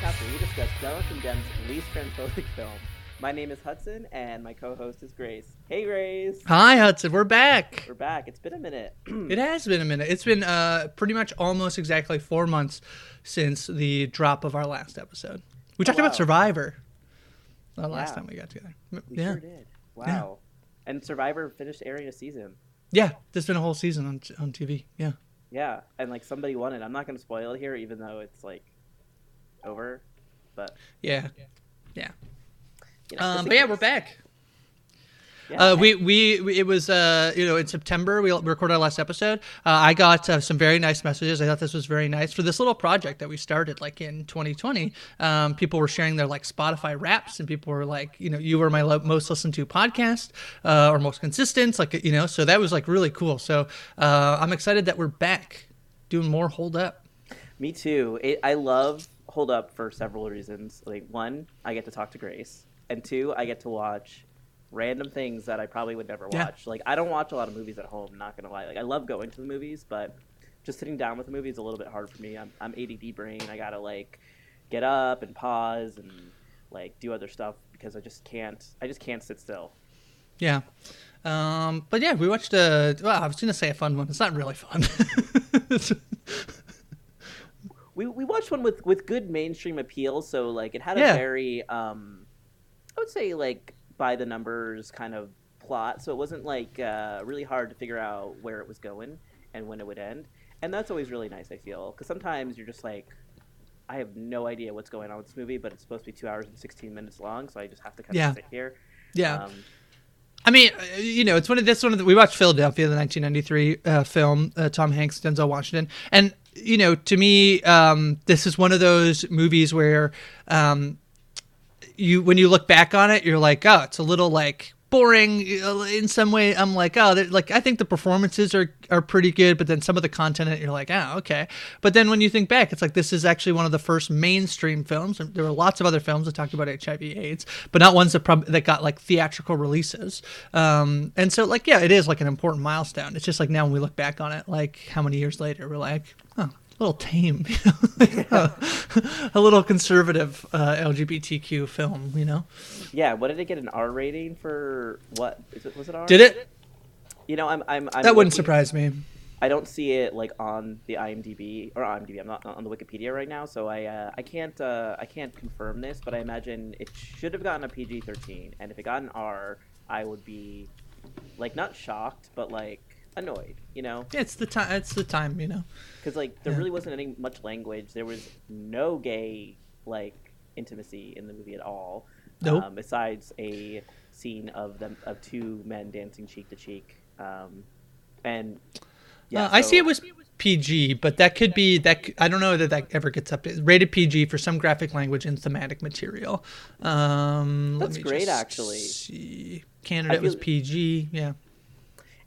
podcast where we discuss Jonathan Demme's least transphobic film. My name is Hudson, and my co-host is Grace. Hey, Grace. Hi, Hudson. We're back. We're back. It's been a minute. It has been a minute. It's been uh, pretty much almost exactly four months since the drop of our last episode. We talked Oh, wow. about Survivor the last time we got together. we yeah. sure did. Wow. And Survivor finished airing a season. Yeah. There's been a whole season on, on TV. Yeah. Yeah, and like somebody won it. I'm not going to spoil it here, even though it's like over. But Yeah. Yeah. you know, Um, but yeah, we're back. Yeah, Uh, we, we we- it was uh you know in September we recorded our last episode. Uh, I got uh, some very nice messages. I thought this was very nice for this little project that we started like in 2020. Um, people were sharing their like Spotify raps, and people were like, you know, you were my lo- most listened to podcast uh, or most consistent, like you know. So that was like really cool. So uh, I'm excited that we're back doing more. Hold up. Me too. It, I love Hold Up for several reasons. Like one, I get to talk to Grace, and two, I get to watch random things that I probably would never Yeah. watch. Like I don't watch a lot of movies at home. Not gonna lie. Like I love going to the movies, but just sitting down with a movie is a little bit hard for me. I'm, I'm ADD brain. I gotta like get up and pause and like do other stuff because I just can't. I just can't sit still. Yeah. Um, but yeah, we watched a. Well, I was gonna say a fun one. It's not really fun. we we watched one with with good mainstream appeal so like it had a Yeah. very um i would say like by the numbers kind of plot so it wasn't like uh really hard to figure out where it was going and when it would end and that's always really nice i feel because sometimes you're just like i have no idea what's going on with this movie but it's supposed to be two hours and 16 minutes long so i just have to kind Yeah. of sit here yeah. um, I mean, uh, you know, it's one of this one of the, we watched Philadelphia, the 1993 uh, film, uh, Tom Hanks, Denzel Washington, and you know, to me, um, this is one of those movies where um, you when you look back on it, you're like, oh, it's a little like boring uh, in some way. I'm like, oh, like I think the performances are are pretty good, but then some of the content, you're like, oh, okay. But then when you think back, it's like this is actually one of the first mainstream films. There were lots of other films that talked about HIV/AIDS, but not ones that prob- that got like theatrical releases. Um, and so, like, yeah, it is like an important milestone. It's just like now when we look back on it, like how many years later, we're like, oh. A little tame, you know? Like, uh, a little conservative uh, LGBTQ film, you know. yeah what did it get an r rating for what is it was it r Did it? you know i'm i'm, I'm That wouldn't looking- surprise me. I don't see it like on the IMDb or IMDb. I'm not on the Wikipedia right now, so I uh, I can't uh, I can't confirm this, but I imagine it should have gotten a PG-13, and if it got an R, I would be like not shocked, but like annoyed, you know, It's the time. It's the time, you know. because like there Yeah. really wasn't any much language. There was no gay like intimacy in the movie at all, Nope. um, besides a scene of them of two men dancing cheek to cheek, um, and. Uh, I see it was PG, but that could be that. I don't know that that ever gets up. It's rated PG for some graphic language and thematic material. Um, That's great, actually. See. Canada was PG. Yeah.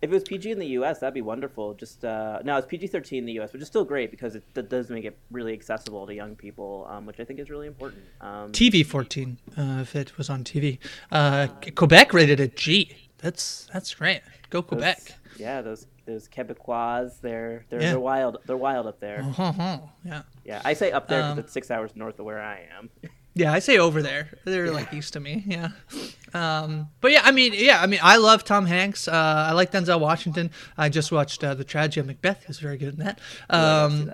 If it was PG in the U.S., that'd be wonderful. Just uh, no, it's PG-13 in the U.S., which is still great because it that does make it really accessible to young people, um, which I think is really important. Um, TV 14. Uh, if it was on TV. Uh, Quebec rated it G. That's that's great. Go those- Quebec. yeah, those those Quebecois, they're they're Yeah. they're wild. They're wild up there. Uh-huh. Yeah. Yeah, I say up there because Um, it's six hours north of where I am. Yeah, I say over there. They're like east to me. Yeah. Um, but yeah, I mean, yeah, I mean, I love Tom Hanks. Uh, I like Denzel Washington. I just watched uh, the Tragedy of Macbeth. He's very good in that. Um,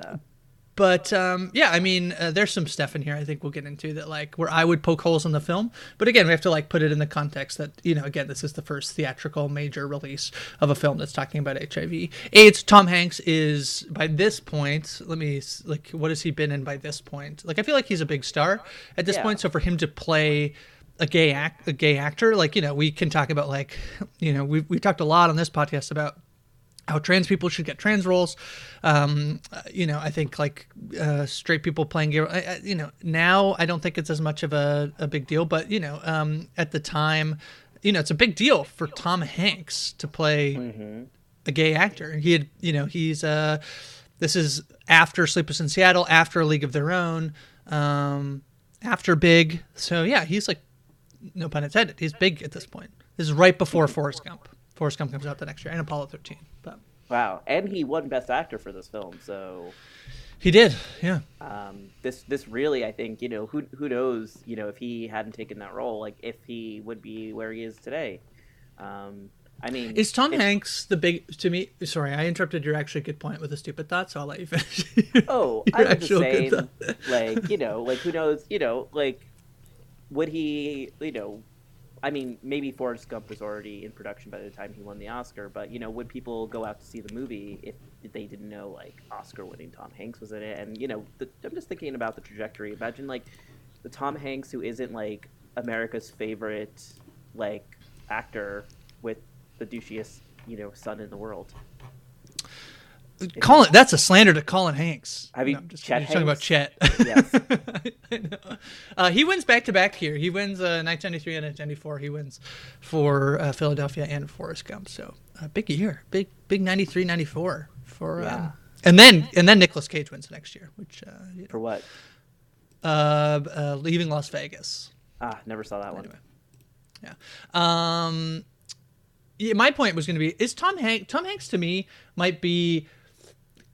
but um, yeah, I mean, uh, there's some stuff in here I think we'll get into that like where I would poke holes in the film. But again, we have to like put it in the context that you know, again, this is the first theatrical major release of a film that's talking about HIV. AIDS. Tom Hanks is by this point. Let me like, what has he been in by this point? Like, I feel like he's a big star at this Yeah. point. So for him to play a gay act, a gay actor, like you know, we can talk about like, you know, we we talked a lot on this podcast about how trans people should get trans roles. Um, uh, you know, I think like uh, straight people playing gay. I, I, you know, now I don't think it's as much of a, a big deal, but you know, um, at the time, you know, it's a big deal for Tom Hanks to play a gay actor. He had, you know, he's uh, this is after Sleepless in Seattle, after a League of Their Own, um, after Big. So yeah, he's like, no pun intended, he's big at this point. This is right before Forrest Gump. Forrest Gump comes out the next year, and Apollo 13. But Wow, and he won Best Actor for this film, so He did, yeah. Um, this this really, I think, you know, who who knows, you know, if he hadn't taken that role, like if he would be where he is today. Um, I mean, Is Tom if- Hanks the big to me? Sorry, I interrupted your actually good point with a stupid thought, so I'll let you finish. Oh, I was just saying, like you know, like who knows, you know, like would he, you know, I mean, maybe Forrest Gump was already in production by the time he won the Oscar, but you know, would people go out to see the movie if they didn't know like Oscar-winning Tom Hanks was in it? And you know, the, I'm just thinking about the trajectory. Imagine like the Tom Hanks who isn't like America's favorite like actor with the douchiest you know son in the world. Colin, that's a slander to Colin Hanks. Have you- No, I'm just Chet. You're talking about Chet. Yes. I know. Uh, he wins back to back here. He wins uh, 1993 and 1994. He wins for uh, Philadelphia and Forrest Gump. So uh, big year, big big 93, 94 for. Yeah. Um, and then and then Nicolas Cage wins next year, which uh, you For what? uh, uh, leaving Las Vegas. Ah, never saw that one. Yeah. Um, yeah, my point was going to be: is Tom Hanks? Tom Hanks to me might be.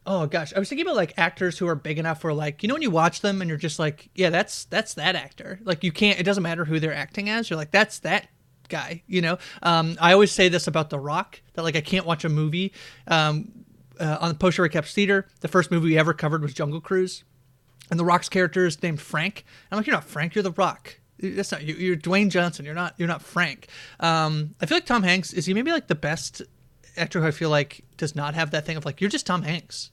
Oh gosh, I was thinking about like actors who are big enough where like you know when you watch them and you're just like, yeah, that's that's that actor. Like you can't. It doesn't matter who they're acting as. You're like, that's that guy. You know. Um, I always say this about The Rock that like I can't watch a movie. Um, uh, on the post show recaps theater, the first movie we ever covered was Jungle Cruise and the Rock's character is named Frank. I'm like, you're not Frank, you're the Rock. That's not you. You're Dwayne Johnson. You're not. You're not Frank. Um, I feel like Tom Hanks is he maybe like the best actor who I feel like does not have that thing of like you're just Tom Hanks.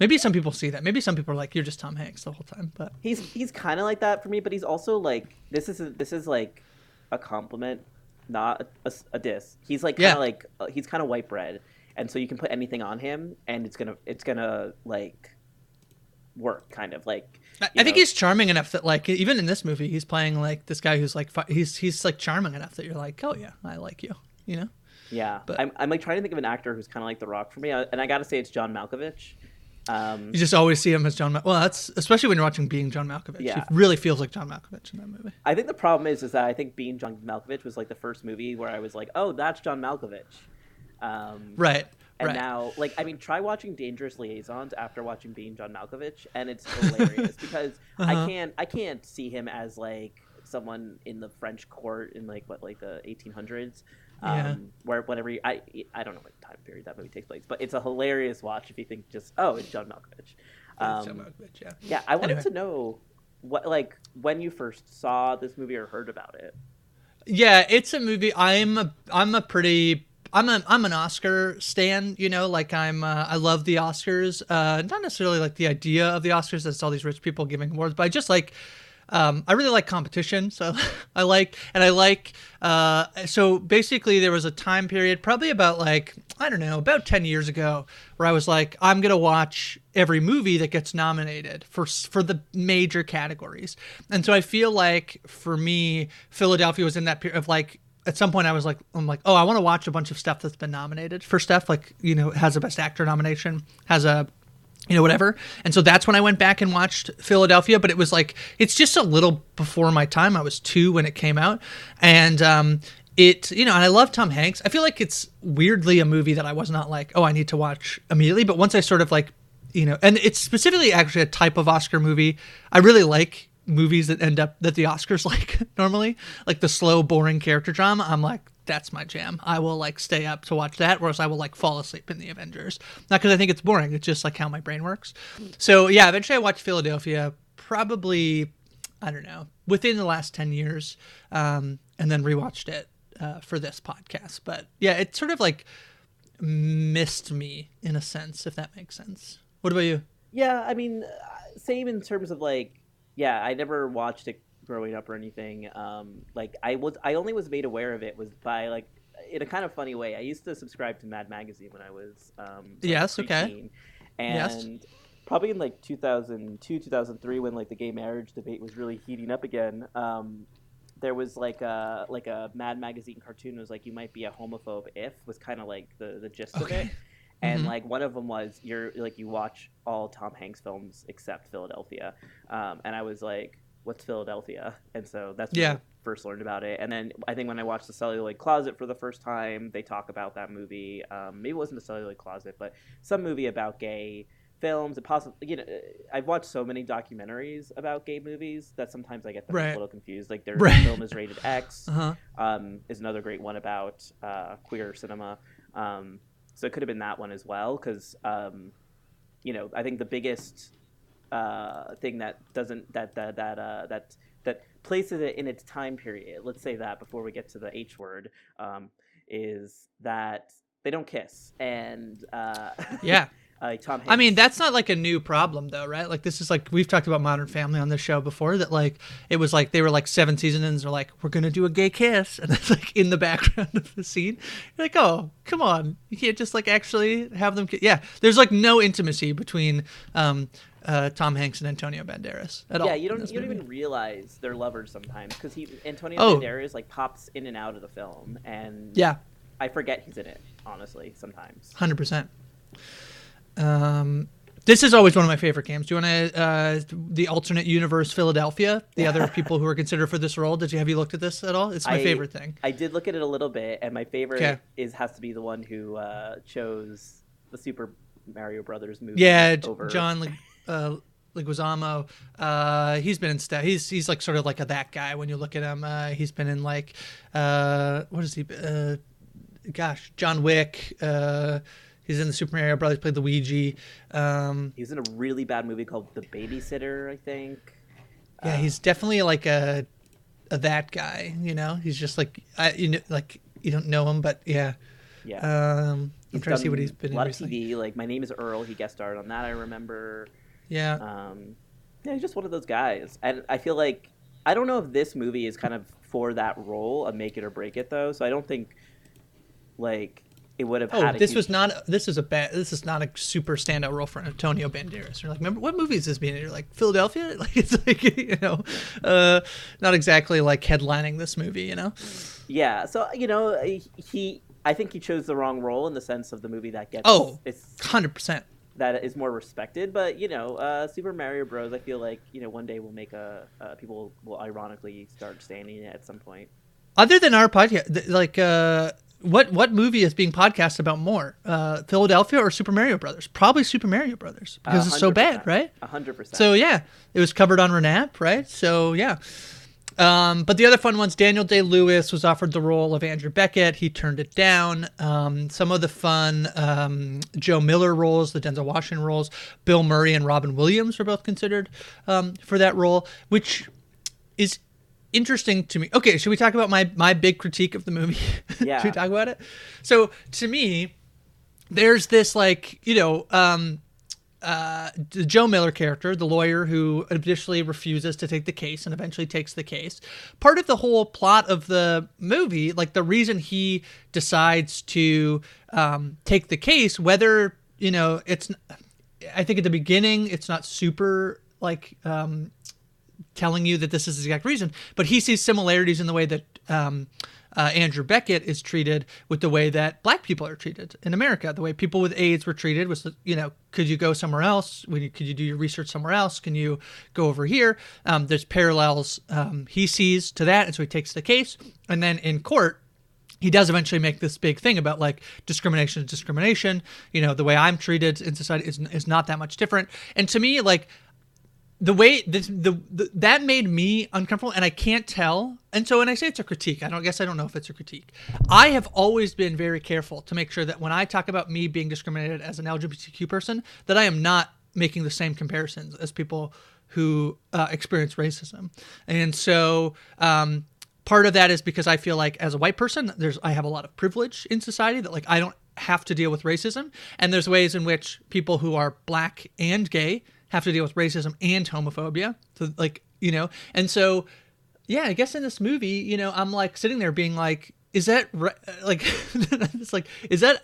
Maybe some people see that. Maybe some people are like you're just Tom Hanks the whole time. But He's he's kind of like that for me, but he's also like this is a, this is like a compliment, not a, a diss. He's like kind of Yeah. like uh, he's kind of white bread, and so you can put anything on him, and it's gonna it's gonna like work, kind of like. I, I think he's charming enough that like even in this movie he's playing like this guy who's like fi- he's he's like charming enough that you're like oh yeah I like you. You know. Yeah. but- I'm I'm like trying to think of an actor who's kind of like The Rock for me, uh, and I gotta say it's John Malkovich. Um, You just always see him as John. Mal- well, that's especially when you're watching Being John Malkovich. Yeah. He really feels like John Malkovich in that movie. I think the problem is is that I think being John Malkovich was like the first movie where I was like, oh, that's John Malkovich. Um, Right. And right. now, like, I mean, try watching Dangerous Liaisons after watching Being John Malkovich, and it's hilarious because I Uh-huh. can't, I can't see him as like someone in the French court in like what, like the 1800s, um, Yeah. where whenever you, I, I don't know what time period that movie takes place, but it's a hilarious watch if you think just, oh, it's John Malkovich. Yeah, John Um, Malkovich, yeah. yeah, I wanted Anyway. to know what, like, when you first saw this movie or heard about it. Yeah, it's a movie. I'm a I'm a pretty I'm a I'm an Oscar stan. You know, like I'm uh, I love the Oscars. Uh, not necessarily like the idea of the Oscars. That's all these rich people giving awards, but I just like. Um, I really like competition, so I like, and I like. Uh, so basically, there was a time period, probably about like I don't know, about ten years ago, where I was like, I'm gonna watch every movie that gets nominated for for the major categories, and so I feel like for me, Philadelphia was in that period of like at some point I was like, I'm like, oh, I want to watch a bunch of stuff that's been nominated for stuff like you know has a Best Actor nomination, has a you know whatever. And so that's when i went back and watched philadelphia but it was like it's just a little before my time. I was two when it came out. And um it you know and i love tom hanks. I feel like it's weirdly a movie that i was not like oh i need to watch immediately. But once i sort of like you know and it's specifically actually a type of oscar movie. I really like movies that end up that the oscars like normally like the slow boring character drama. I'm like that's my jam. I will like stay up to watch that, whereas I will like fall asleep in the Avengers. Not because I think it's boring. It's just like how my brain works. So yeah, eventually I watched Philadelphia. Probably, I don't know, within the last ten years, um, and then rewatched it uh, for this podcast. But yeah, it sort of like missed me in a sense, if that makes sense. What about you? Yeah, I mean, uh, same in terms of like, yeah, I never watched it growing up or anything. Um, like I was, I only was made aware of it was by like, in a kind of funny way. I used to subscribe to Mad Magazine when I was, um, like, Yes, okay. preteen. Yes. and probably in like 2002, 2003, when like the gay marriage debate was really heating up again. Um, there was like a like a Mad Magazine cartoon. It was like you might be a homophobe if was kind of like the the gist of it. And Mhm. like one of them was you're like you watch all Tom Hanks films except Philadelphia, um, and I was like, "What's Philadelphia?" And so that's when Yeah. I first learned about it. And then I think when I watched The Celluloid Closet for the first time, they talk about that movie. Um, maybe it wasn't The Celluloid Closet, but some movie about gay films and possibly you know I've watched so many documentaries about gay movies that sometimes I get them Right. a little confused. Like their Right. film is rated X. Uh-huh. um, is another great one about uh, queer cinema. Um, so it could have been that one as well, because um, you know I think the biggest uh, thing that doesn't that that that uh, that that places it in its time period. Let's say that before we get to the H word, um, is that they don't kiss and uh, Yeah. uh, I mean, that's not like a new problem though, right? Like this is like we've talked about Modern Family on this show before. That like it was like they were like seven seasons and they're like, we're gonna do a gay kiss, and it's like in the background of the scene. You're like, oh, come on, you can't just like actually have them. Yeah, there's like no intimacy between um, uh, Tom Hanks and Antonio Banderas at all. yeah, you don't you don't even realize they're lovers sometimes because he Antonio Oh. Banderas like pops in and out of the film, and Yeah, I forget he's in it honestly sometimes. hundred percent. Um, this is always one of my favorite games. Do you want to uh, the alternate universe Philadelphia? The other people who are considered for this role. Did you have you looked at this at all? It's my I- favorite thing. I did look at it a little bit, and my favorite Okay. is has to be the one who uh, chose the Super Mario Brothers movie. Yeah, over John uh, Leguizamo. Uh, he's been in stuff. He's he's like sort of like a that guy when you look at him. Uh, he's been in like uh, what is he? Uh, gosh, John Wick. Uh, he's in the Super Mario Brothers. Played the Luigi. Um, He was in a really bad movie called The Babysitter, I think. Yeah, he's definitely like a, a that guy. You know, he's just like I, you know, like you don't know him, but yeah. Yeah. Um, I'm He's trying to see what he's been a in lot of recently. TV. Like My Name Is Earl. He guest starred on that. I remember. Yeah, Um, yeah, he's just one of those guys, and I feel like I don't know if this movie is kind of for that role, a make it or break it though. So I don't think like it would have. Oh, this huge- was not. This is a bad. This is not a super standout role for Antonio Banderas. You're like, remember what movie is this being? in? You're like Philadelphia. Like it's like you know, uh, not exactly like headlining this movie. You know. Yeah, so you know he. I think he chose the wrong role in the sense of the movie that gets. Oh. it's Hundred percent. That is more respected. But you know, uh, Super Mario Bros. I feel like you know one day we'll make a uh, people will ironically start standing it at some point. Other than our podcast, like uh, what what movie is being podcast about more, uh, Philadelphia or Super Mario Brothers? Probably Super Mario Brothers because it's so bad, right? A hundred percent. So yeah, it was covered on Renap, right? So yeah. Um, but the other fun ones, Daniel Day Lewis was offered the role of Andrew Beckett. He turned it down. Um, some of the fun um, Joe Miller roles, the Denzel Washington roles, Bill Murray and Robin Williams were both considered um, for that role, which is interesting to me. Okay, should we talk about my my big critique of the movie? Yeah. should we talk about it? So to me, there's this like you know um, uh, the Joe Miller character, the lawyer who initially refuses to take the case and eventually takes the case. Part of the whole plot of the movie, like the reason he decides to um, take the case, whether you know it's, I think at the beginning it's not super like um, telling you that this is the exact reason, but he sees similarities in the way that um, uh, Andrew Beckett is treated with the way that black people are treated in America. The way people with AIDS were treated was, you know, could you go somewhere else? Could you do your research somewhere else? Can you go over here? Um, there's parallels um, he sees to that, and so he takes the case. And then in court, he does eventually make this big thing about like discrimination is discrimination. You know, the way I'm treated in society is, is not that much different. And to me, like, the way this, the, the that made me uncomfortable and i can't tell. And so when i say it's a critique i don't guess i don't know if it's a critique. I have always been very careful to make sure that when i talk about me being discriminated as an lgbtq person that i am not making the same comparisons as people who uh, experience racism. And so um, part of that is because i feel like as a white person there's i have a lot of privilege in society that like i don't have to deal with racism. And there's ways in which people who are black and gay have to deal with racism and homophobia. So like, you know, and so yeah, I guess in this movie, you know, I'm like sitting there being like, is that ri- like, it's like, is that,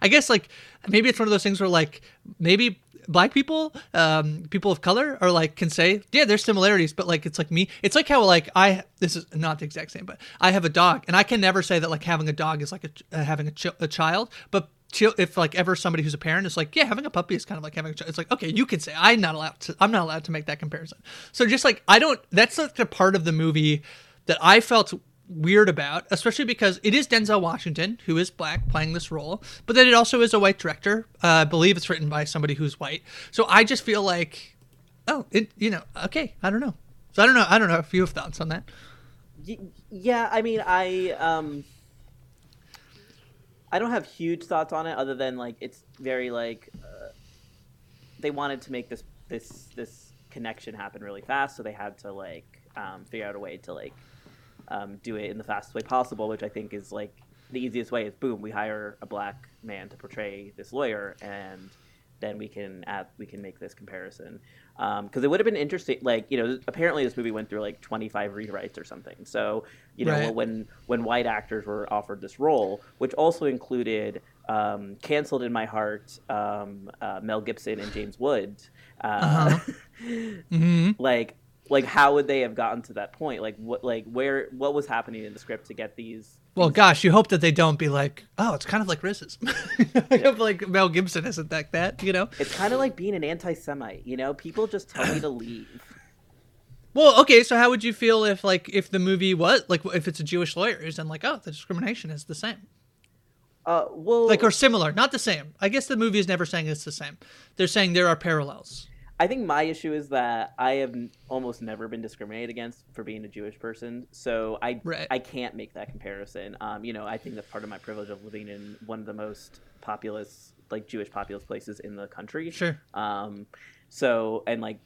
I guess like maybe it's one of those things where like maybe black people, um, people of color are like can say, yeah, there's similarities, but like it's like me. It's like how like I this is not the exact same, but I have a dog, and I can never say that like having a dog is like a, uh, having a, ch- a child, but if like ever somebody who's a parent is like, yeah, having a puppy is kind of like having a child. It's like, okay, you can say I'm not allowed to. I'm not allowed to make that comparison. So just like I don't. That's like the part of the movie that I felt weird about, especially because it is Denzel Washington who is black playing this role, but then it also is a white director. Uh, I believe it's written by somebody who's white. So I just feel like, oh, it you know, okay, I don't know. So I don't know. I don't know if you have thoughts on that. Yeah, I mean, I um, I don't have huge thoughts on it other than like it's very like uh, they wanted to make this this this connection happen really fast, so they had to like um, figure out a way to like um, do it in the fastest way possible, which I think is like the easiest way is boom, we hire a black man to portray this lawyer, and then we can add, we can make this comparison because um, it would have been interesting. Like you know, apparently this movie went through like 25 rewrites or something. So you know, right. when when white actors were offered this role, which also included um, canceled in my heart um, uh, Mel Gibson and James Wood. Uh, uh-huh. mm-hmm. Like like how would they have gotten to that point like what like where what was happening in the script to get these well gosh you hope that they don't be like oh it's kind of like racism i hope like mel gibson isn't like that you know it's kind of like being an anti-semite you know people just tell me to leave well okay so how would you feel if like if the movie was like if it's a jewish lawyers and like oh the discrimination is the same uh, well, like or similar, not the same. I guess the movie is never saying it's the same. They're saying there are parallels. I think my issue is that I have almost never been discriminated against for being a Jewish person, so I right. I can't make that comparison. Um, you know, I think that's part of my privilege of living in one of the most populous, like Jewish populous places in the country. Sure. Um, so and like,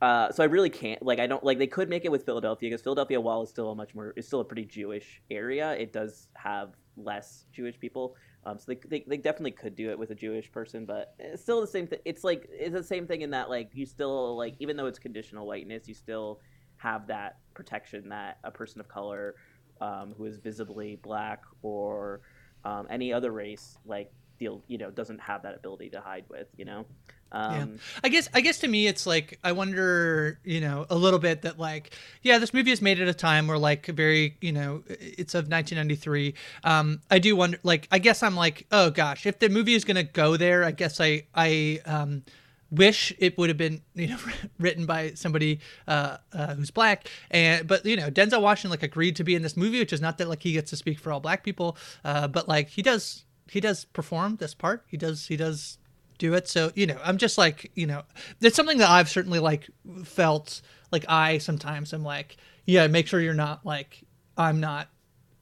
uh, so I really can't like I don't like they could make it with Philadelphia because Philadelphia, while is still a much more, it's still a pretty Jewish area, it does have less Jewish people. Um, so they, they, they definitely could do it with a Jewish person, but it's still the same thing. It's like it's the same thing in that like you still like even though it's conditional whiteness, you still have that protection that a person of color um, who is visibly black or um, any other race like deal you know doesn't have that ability to hide with you know um, yeah. I guess I guess to me it's like I wonder, you know, a little bit that like, yeah, this movie is made at a time where like very, you know, it's of 1993. Um, I do wonder, like, I guess I'm like, oh gosh, if the movie is gonna go there, I guess I I um, wish it would have been you know written by somebody uh, uh, who's black and but you know denzel washington like agreed to be in this movie which is not that like he gets to speak for all black people uh, but like he does he does perform this part he does he does do it. So, you know, I'm just like, you know, it's something that I've certainly like felt like I sometimes am like, yeah, make sure you're not like, I'm not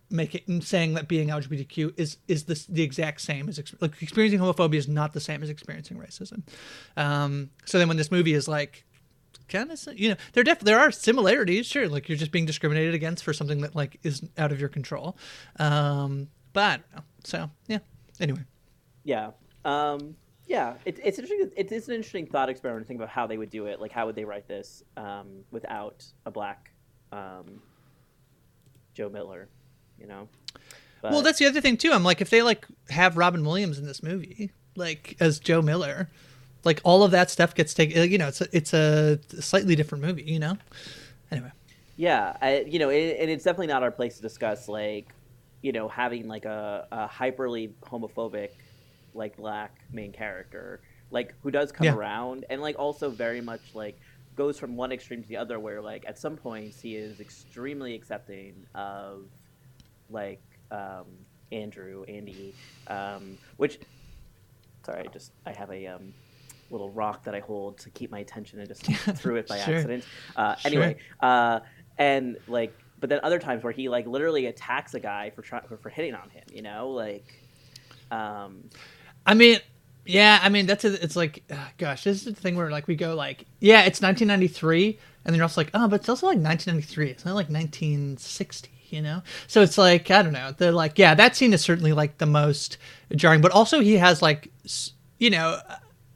making saying that being LGBTQ is is this the exact same as like experiencing homophobia is not the same as experiencing racism. Um, so then when this movie is like kind of you know there def- there are similarities sure like you're just being discriminated against for something that like is out of your control um but so yeah anyway yeah um yeah, it, it's interesting. It is an interesting thought experiment to think about how they would do it. Like, how would they write this um, without a black um, Joe Miller? You know. But... Well, that's the other thing too. I'm like, if they like have Robin Williams in this movie, like as Joe Miller, like all of that stuff gets taken. You know, it's a, it's a slightly different movie. You know. Anyway. Yeah, I, you know, it, and it's definitely not our place to discuss like, you know, having like a, a hyperly homophobic like black main character, like who does come yeah. around and like also very much like goes from one extreme to the other where like at some points he is extremely accepting of like um, Andrew, Andy, um, which sorry, I just I have a um, little rock that I hold to keep my attention and just threw it by sure. accident. Uh, anyway, sure. uh, and like, but then other times where he like literally attacks a guy for for, for hitting on him, you know, like. Um, I mean, yeah, I mean that's a, it's like, uh, gosh, this is the thing where like we go like, yeah, it's 1993, and then you're also like, oh, but it's also like 1993. It's not like 1960, you know. So it's like I don't know. They're like, yeah, that scene is certainly like the most jarring, but also he has like, you know,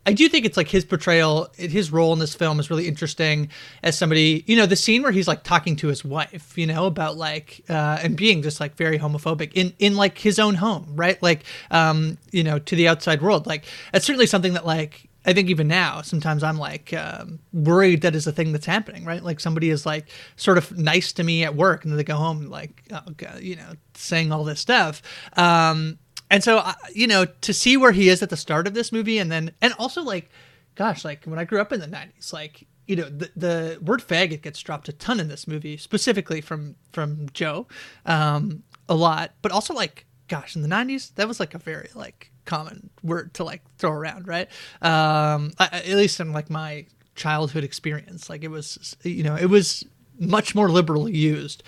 I do think it's like his portrayal, his role in this film is really interesting as somebody, you know, the scene where he's like talking to his wife, you know, about like, uh, and being just like very homophobic in, in like his own home, right? Like, um, you know, to the outside world. Like, it's certainly something that like, I think even now, sometimes I'm like um, worried that is a thing that's happening, right? Like somebody is like sort of nice to me at work, and then they go home like, oh God, you know, saying all this stuff. Um, and so, you know, to see where he is at the start of this movie, and then, and also like, gosh, like when I grew up in the '90s, like you know the the word faggot gets dropped a ton in this movie, specifically from from Joe, um, a lot, but also like gosh, in the '90s that was like a very like common word to like throw around, right? Um, I, at least in like my childhood experience, like it was you know it was much more liberally used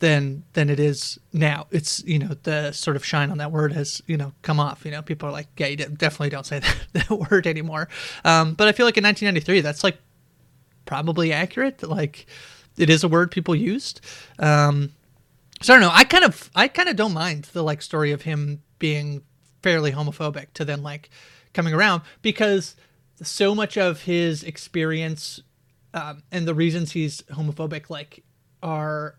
than than it is now. It's you know the sort of shine on that word has you know come off. You know people are like, yeah, you definitely don't say that, that word anymore. Um, but I feel like in 1993, that's like probably accurate. Like it is a word people used. Um, so I don't know. I kind of I kind of don't mind the like story of him being fairly homophobic to then like coming around because so much of his experience um, and the reasons he's homophobic like are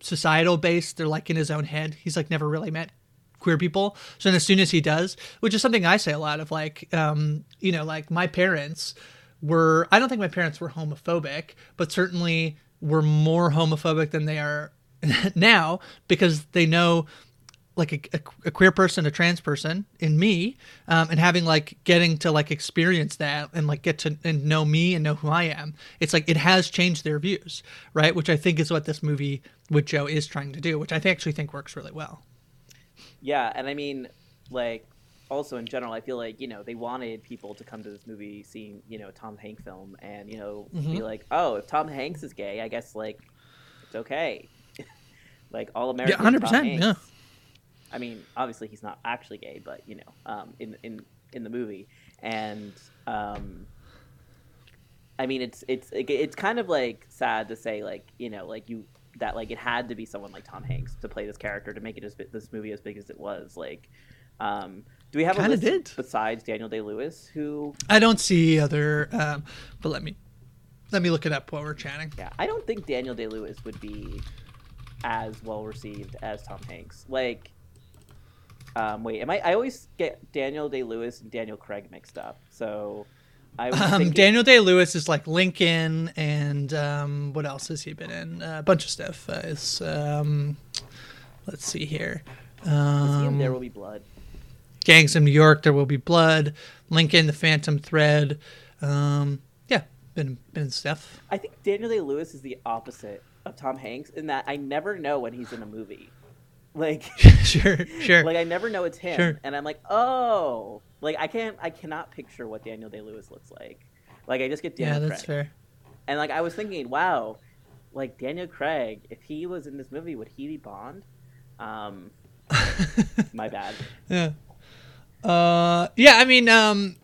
societal based. They're like in his own head. He's like never really met queer people. So then as soon as he does, which is something I say a lot of like, um, you know, like my parents were, I don't think my parents were homophobic, but certainly were more homophobic than they are now because they know like a, a, a, queer person, a trans person in me, um, and having like getting to like experience that and like get to and know me and know who I am. It's like it has changed their views, right? Which I think is what this movie with Joe is trying to do, which I actually think works really well. Yeah, and I mean, like also in general, I feel like you know they wanted people to come to this movie seeing you know Tom Hanks film and you know mm-hmm. be like, oh, if Tom Hanks is gay, I guess like it's okay. like all American. Yeah, hundred percent. Yeah I mean, obviously he's not actually gay, but you know, um, in in in the movie, and um, I mean, it's it's it's kind of like sad to say, like you know, like you that like it had to be someone like Tom Hanks to play this character to make it as this movie as big as it was. Like, um, do we have Kinda a list did. besides Daniel Day Lewis who? I don't see other, um, but let me let me look it up while we're chatting. Yeah, I don't think Daniel Day Lewis would be as well received as Tom Hanks. Like um, wait, am I? I always get Daniel Day Lewis and Daniel Craig mixed up. So, I um, thinking... Daniel Day Lewis is like Lincoln, and um, what else has he been in? Uh, a bunch of stuff. Uh, is um, let's see here. Um, there will be blood. Gangs of New York. There will be blood. Lincoln, The Phantom Thread. Um, yeah, been been stuff. I think Daniel Day Lewis is the opposite of Tom Hanks in that I never know when he's in a movie. Like sure, sure. Like I never know it's him, sure. and I'm like, oh, like I can't, I cannot picture what Daniel Day Lewis looks like. Like I just get Daniel. Yeah, that's Craig. fair. And like I was thinking, wow, like Daniel Craig, if he was in this movie, would he be Bond? Um, my bad. Yeah. Uh, yeah. I mean, um,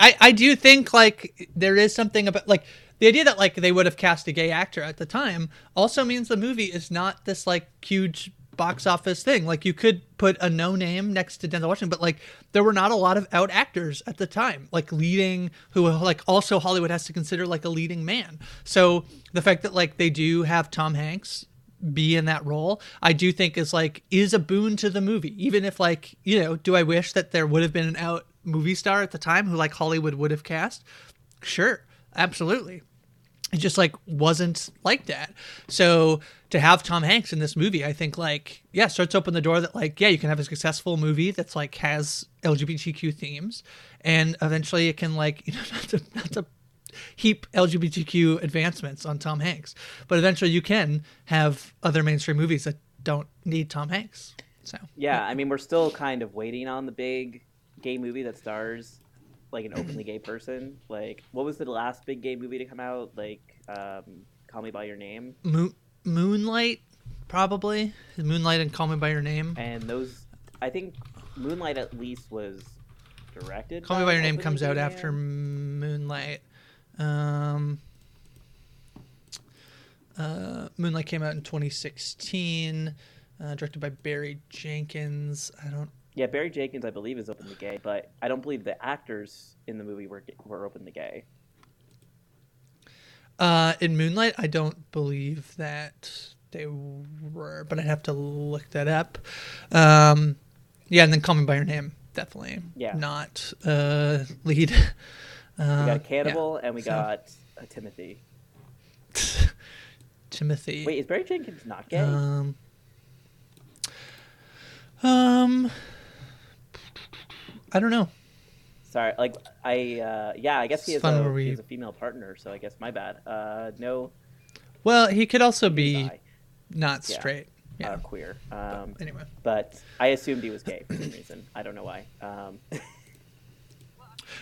I I do think like there is something about like the idea that like they would have cast a gay actor at the time also means the movie is not this like huge box office thing. Like you could put a no name next to Denzel Washington, but like there were not a lot of out actors at the time, like leading who like also Hollywood has to consider like a leading man. So the fact that like they do have Tom Hanks be in that role, I do think is like is a boon to the movie. Even if like, you know, do I wish that there would have been an out movie star at the time who like Hollywood would have cast? Sure. Absolutely it just like wasn't like that. So to have Tom Hanks in this movie, I think like yeah, starts open the door that like yeah, you can have a successful movie that's like has LGBTQ themes, and eventually it can like you know not to not to heap LGBTQ advancements on Tom Hanks, but eventually you can have other mainstream movies that don't need Tom Hanks. So yeah, I mean we're still kind of waiting on the big gay movie that stars like an openly gay person. Like, what was the last big gay movie to come out? Like, um, Call Me by Your Name. Mo- Moonlight, probably. Moonlight and Call Me by Your Name. And those, I think, Moonlight at least was directed. Call Me by Your Name comes out man. after Moonlight. Um, uh, Moonlight came out in 2016, uh, directed by Barry Jenkins. I don't yeah, Barry Jenkins, I believe, is openly gay, but I don't believe the actors in the movie were were openly gay. Uh, in Moonlight, I don't believe that they were, but I'd have to look that up. Um, yeah, and then Call Me by Your Name, definitely. Yeah. Not uh, lead. Uh, we got Cannibal yeah, and we so. got uh, Timothy. Timothy. Wait, is Barry Jenkins not gay? Um. Um. I don't know. Sorry, like I uh, yeah, I guess he It's has a we- he has a female partner, so I guess my bad. Uh, no, Well, he could also be not Yeah. straight. uh, Yeah. queer. Um, anyway. but I assumed he was gay for some reason. I don't know why. Um,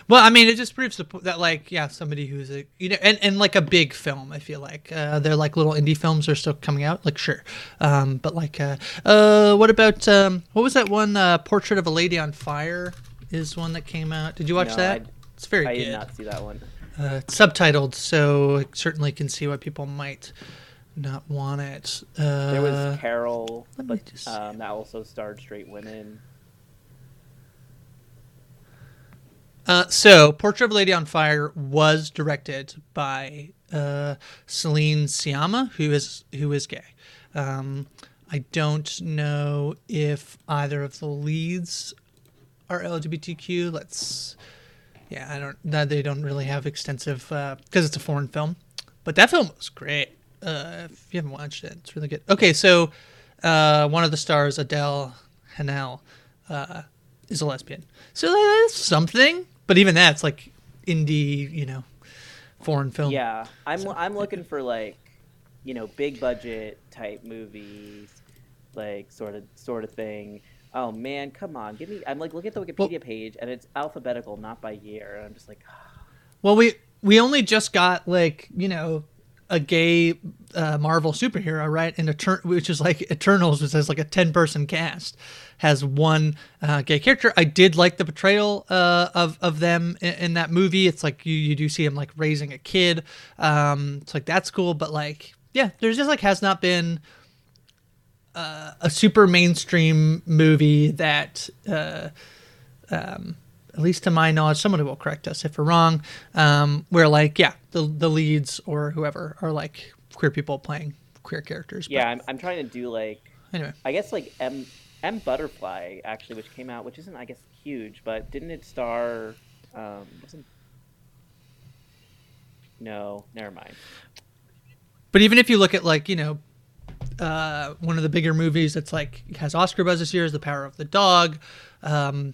Well, I mean, it just proves that, like, yeah, somebody who's a, you know, and, and like a big film, I feel like. Uh, they're like little indie films are still coming out, like, sure. Um, but, like, uh, uh, what about, um, what was that one, uh, Portrait of a Lady on Fire is one that came out. Did you watch No, that? I- it's very I good. I did not see that one. Uh, it's subtitled, so I certainly can see why people might not want it. Uh, There was Carol, but just- um, that also starred straight women. Uh, so, Portrait of a Lady on Fire was directed by uh, Céline Sciamma, who is who is gay. Um, I don't know if either of the leads are LGBTQ. Let's, yeah, I don't. That they don't really have extensive because it's a foreign film. But that film was great. Uh, if you haven't watched it, it's really good. Okay, so uh, one of the stars, Adèle Haenel, uh, is a lesbian. So that's something. But even that's like indie, you know, foreign film. Yeah, I'm I'm looking for like, you know, big budget type movies, like sort of sort of thing. Oh man, come on, give me. I'm like, look at the Wikipedia Well- page, and it's alphabetical, not by year. And I'm just like, Well, we we only just got like you know a gay uh, Marvel superhero, right? In Etern- which is like Eternals, which has like a ten person cast, has one uh, gay character. I did like the portrayal uh, of of them in, in that movie. It's like you you do see him like raising a kid. Um, it's like that's cool, but like yeah, there's just like has not been. Uh, a super mainstream movie that uh, um, at least to my knowledge, someone will correct us if we're wrong. Um, where like, yeah, the the leads or whoever are like queer people playing queer characters. But yeah, I'm I'm trying to do like, anyway, I guess like M M Butterfly actually, which came out, which isn't I guess huge, but didn't it star? Um, wasn't no, never mind. but even if you look at like you know, uh, one of the bigger movies that's like has Oscar buzz this year is The Power of the Dog. Um,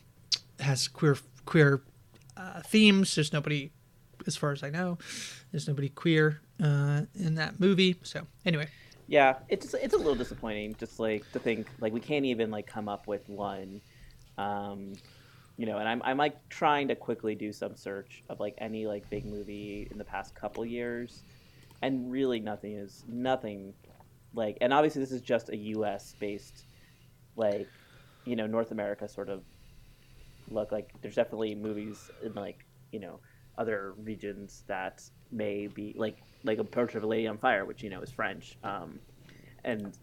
has queer queer uh, themes. There's nobody, as far as I know, there's nobody queer uh, in that movie. So anyway, Yeah, it's it's a little disappointing. Just like to think like we can't even like come up with one, um, you know. And I'm I'm like trying to quickly do some search of like any like big movie in the past couple years, and really nothing is nothing like. And obviously this is just a U.S. based, like, you know, North America sort of look. Like there's definitely movies in like you know other regions that may be like like a portrait of a lady on fire which you know is french um and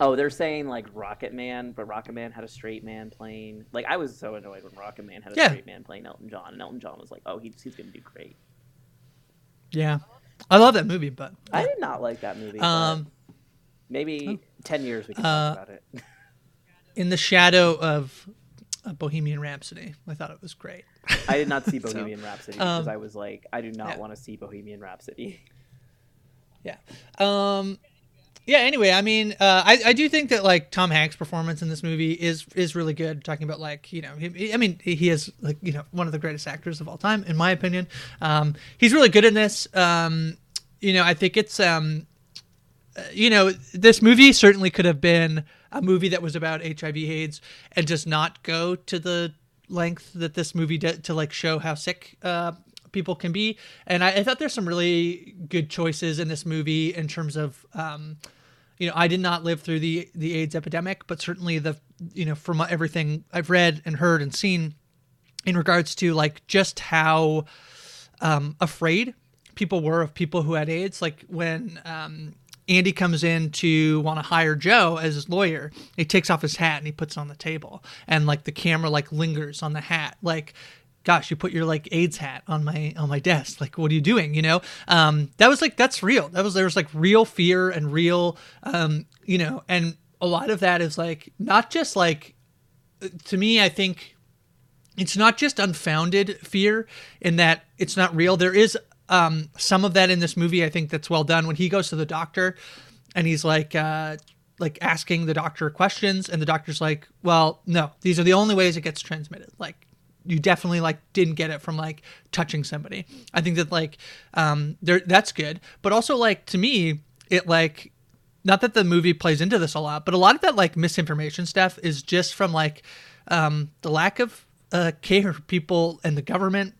oh they're saying like rocket man but rocket man had a straight man playing like i was so annoyed when rocket man had a Yeah. straight man playing elton john and elton john was like oh he's, he's gonna do great yeah, I love that movie, but i did not like that movie but maybe 10 years we can uh, talk about it in the shadow of uh, Bohemian Rhapsody, I thought it was great. i did not see So, bohemian rhapsody because um, i was like i do not yeah. want to see bohemian rhapsody Yeah. Um yeah, anyway, I mean, uh, I, I do think that like Tom Hanks' performance in this movie is is really good. Talking about like you know, he, I mean, he is like you know one of the greatest actors of all time, in my opinion. Um, he's really good in this. Um, you know, I think it's um, you know, this movie certainly could have been a movie that was about HIV/AIDS and just not go to the length that this movie did to like show how sick uh, people can be. And I, I thought there's some really good choices in this movie in terms of. Um, you know, I did not live through the the AIDS epidemic, but certainly the you know from everything I've read and heard and seen in regards to like just how um, afraid people were of people who had AIDS. Like when um, Andy comes in to want to hire Joe as his lawyer, he takes off his hat and he puts it on the table, and like the camera like lingers on the hat, like. Gosh, you put your like AIDS hat on my on my desk. Like, what are you doing? You know, um, that was like that's real. That was there was like real fear and real, um, you know, and a lot of that is like not just like to me. I think it's not just unfounded fear in that it's not real. There is um, some of that in this movie. I think that's well done when he goes to the doctor and he's like, uh, like asking the doctor questions, and the doctor's like, "Well, no, these are the only ways it gets transmitted. Like, you definitely like didn't get it from like touching somebody. I think that like um there that's good. But also like to me, it like not that the movie plays into this a lot, but a lot of that like misinformation stuff is just from like um the lack of uh care people and the government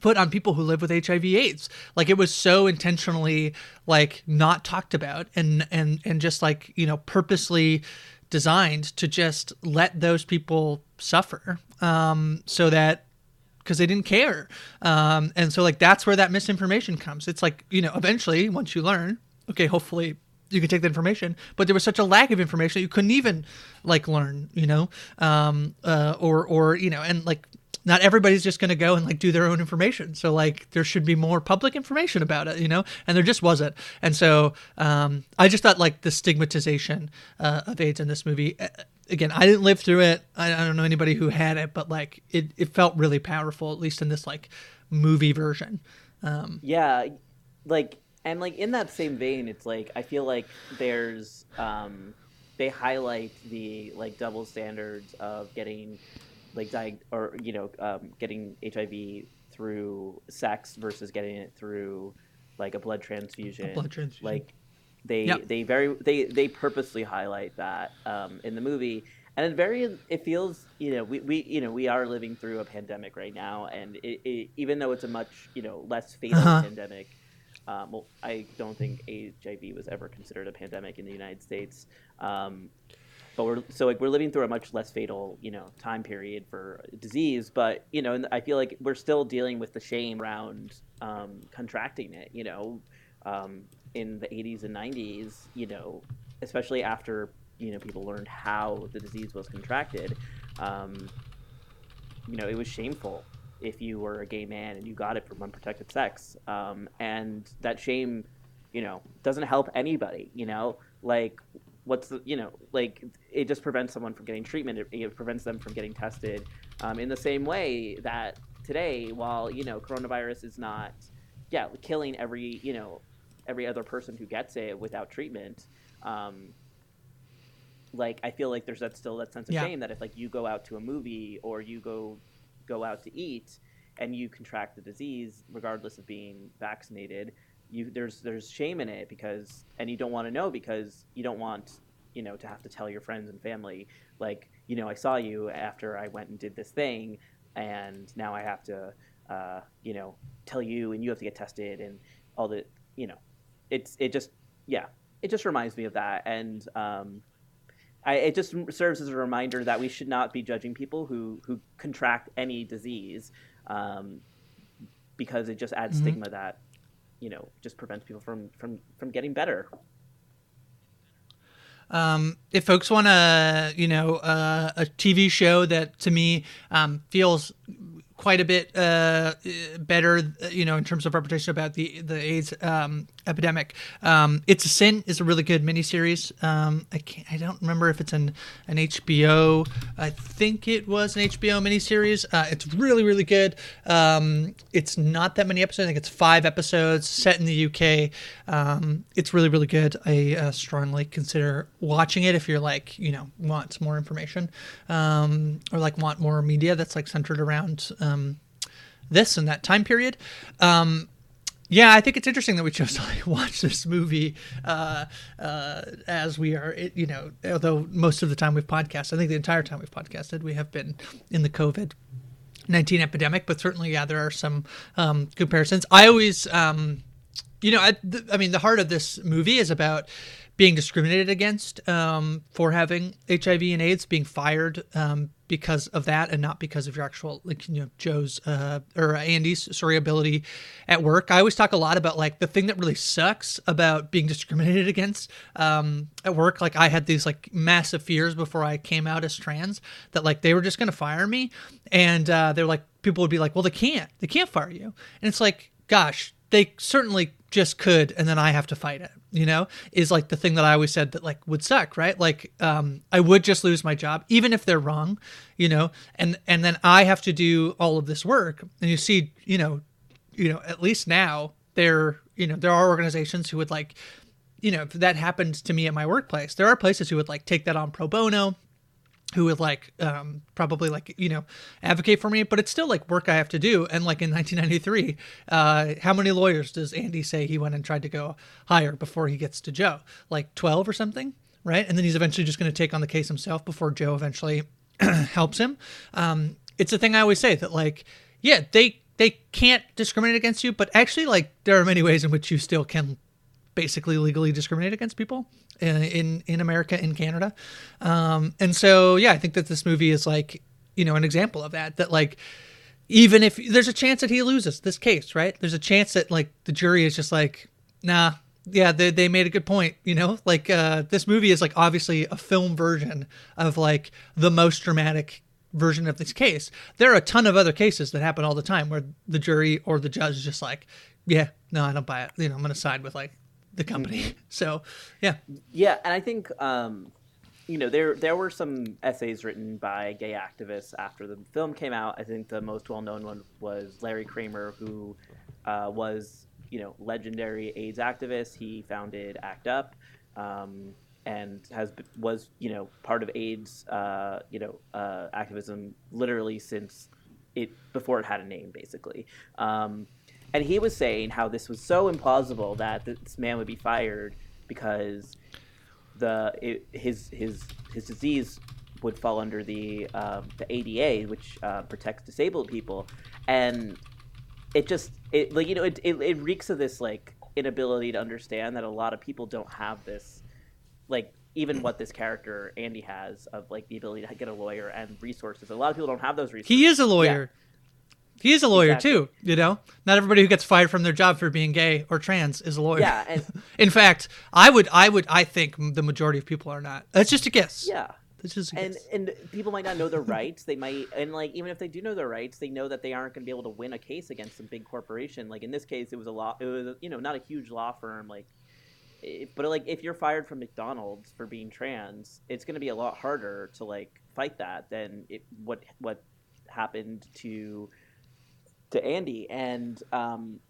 put on people who live with HIV AIDS. Like it was so intentionally like not talked about and and and just like, you know, purposely designed to just let those people suffer um, so that because they didn't care um, and so like that's where that misinformation comes it's like you know eventually once you learn okay hopefully you can take the information but there was such a lack of information that you couldn't even like learn you know um, uh, or or you know and like not everybody's just going to go and like do their own information. So like there should be more public information about it, you know, and there just wasn't. And so um, I just thought like the stigmatization uh, of AIDS in this movie. Again, I didn't live through it. I, I don't know anybody who had it, but like it, it felt really powerful, at least in this like movie version. Um, yeah, like and like in that same vein, it's like I feel like there's um, they highlight the like double standards of getting like or you know um, getting HIV through sex versus getting it through like a blood transfusion. A blood transfusion. Like they Yep. they very they they purposely highlight that um, in the movie. And it very it feels you know we, we you know we are living through a pandemic right now and it, it, even though it's a much you know less fatal Uh-huh. pandemic um, well I don't think HIV was ever considered a pandemic in the United States. Um, but we're so like we're living through a much less fatal you know time period for disease but you know and i feel like we're still dealing with the shame around um, contracting it you know um, in the 80s and 90s you know especially after you know people learned how the disease was contracted. Um, you know it was shameful if you were a gay man and you got it from unprotected sex. Um, and that shame you know doesn't help anybody you know? Like what's the you know like it just prevents someone from getting treatment. It, it prevents them from getting tested um, in the same way that today while you know coronavirus is not yeah killing every you know every other person who gets it without treatment um, like i feel like there's that still that sense of Yeah. shame that if like you go out to a movie or you go go out to eat and you contract the disease regardless of being vaccinated you there's there's shame in it because and you don't want to know because you don't want you know to have to tell your friends and family like you know I saw you after I went and did this thing and now I have to uh, you know tell you and you have to get tested and all the you know it's it just yeah it just reminds me of that. And um, I, it just serves as a reminder that we should not be judging people who who contract any disease um, because it just adds Mhm. stigma that you know just prevents people from from from getting better Um, if folks want to, you know, uh, a TV show that to me um, feels quite a bit uh, better, you know, in terms of representation about the the AIDS um, epidemic, um, "It's a Sin" is a really good miniseries. Um, I can't, I don't remember if it's an an HBO. I think it was an HBO miniseries. Uh, it's really really good. Um, it's not that many episodes. I think it's five episodes set in the UK. Um, it's really really good. I uh, strongly consider watching it if you're like you know want more information um, or like want more media that's like centered around um, this and that time period. Um, yeah, I think it's interesting that we chose to like watch this movie uh, uh, as we are, you know, although most of the time we've podcasted, I think the entire time we've podcasted, we have been in the COVID 19 epidemic, but certainly, yeah, there are some um, comparisons. I always, um, you know, I, th- I mean, the heart of this movie is about being discriminated against um, for having HIV and AIDS, being fired um, because of that, and not because of your actual, like, you know, Joe's uh, or Andy's sorry ability at work. I always talk a lot about like the thing that really sucks about being discriminated against um, at work. Like, I had these like massive fears before I came out as trans that like they were just to fire me, and uh, they're like, people would be like, well, they can't, they can't fire you, and it's like, gosh, they certainly just could and then i have to fight it you know is like the thing that i always said that like would suck right? Like um i would just lose my job even if they're wrong you know? And and then i have to do all of this work. And you see you know you know at least now there you know there are organizations who would like you know if that happened to me at my workplace there are places who would like take that on pro bono who would like um, probably like you know advocate for me but it's still like work i have to do. And like in 1993 uh, how many lawyers does andy say he went and tried to go hire before he gets to joe? Like 12 or something right? And then he's eventually just going to take on the case himself before joe eventually helps him. Um, it's a thing i always say that like yeah they they can't discriminate against you but actually like there are many ways in which you still can basically legally discriminate against people in in, America in Canada. Um, and so yeah, I think that this movie is like you know an example of that. That like even if there's a chance that he loses this case, right? There's a chance that like the jury is just like nah. Yeah, they, they made a good point. You know, like uh, this movie is like obviously a film version of like the most dramatic version of this case. There are a ton of other cases that happen all the time where the jury or the judge is just like, yeah, no, I don't buy it. You know, I'm going to side with like the company. Mm-hmm. So, yeah. Yeah, and I think um, you know there there were some essays written by gay activists after the film came out. I think the most well known one was Larry Kramer, who uh, was you know legendary AIDS activist. He founded ACT UP. Um, and has was you know part of AIDS uh, you know uh, activism literally since it before it had a name basically. Um, and he was saying how this was so implausible that this man would be fired because the it, his his his disease would fall under the um, the ADA, which uh, protects disabled people, and it just it like you know it, it, it reeks of this like inability to understand that a lot of people don't have this like even what this character Andy has of like the ability to get a lawyer and resources. A lot of people don't have those resources. He is a lawyer. Yeah. He is a lawyer exactly. too, you know. Not everybody who gets fired from their job for being gay or trans is a lawyer. Yeah, and in fact, I would, I would, I think the majority of people are not. That's just a guess. Yeah, that's just a and guess. and people might not know their rights. They might, and like even if they do know their rights, they know that they aren't going to be able to win a case against some big corporation. Like in this case, it was a law. It was you know not a huge law firm. Like, but like if you're fired from McDonald's for being trans, it's going to be a lot harder to like fight that than it, what what happened to to Andy, and um,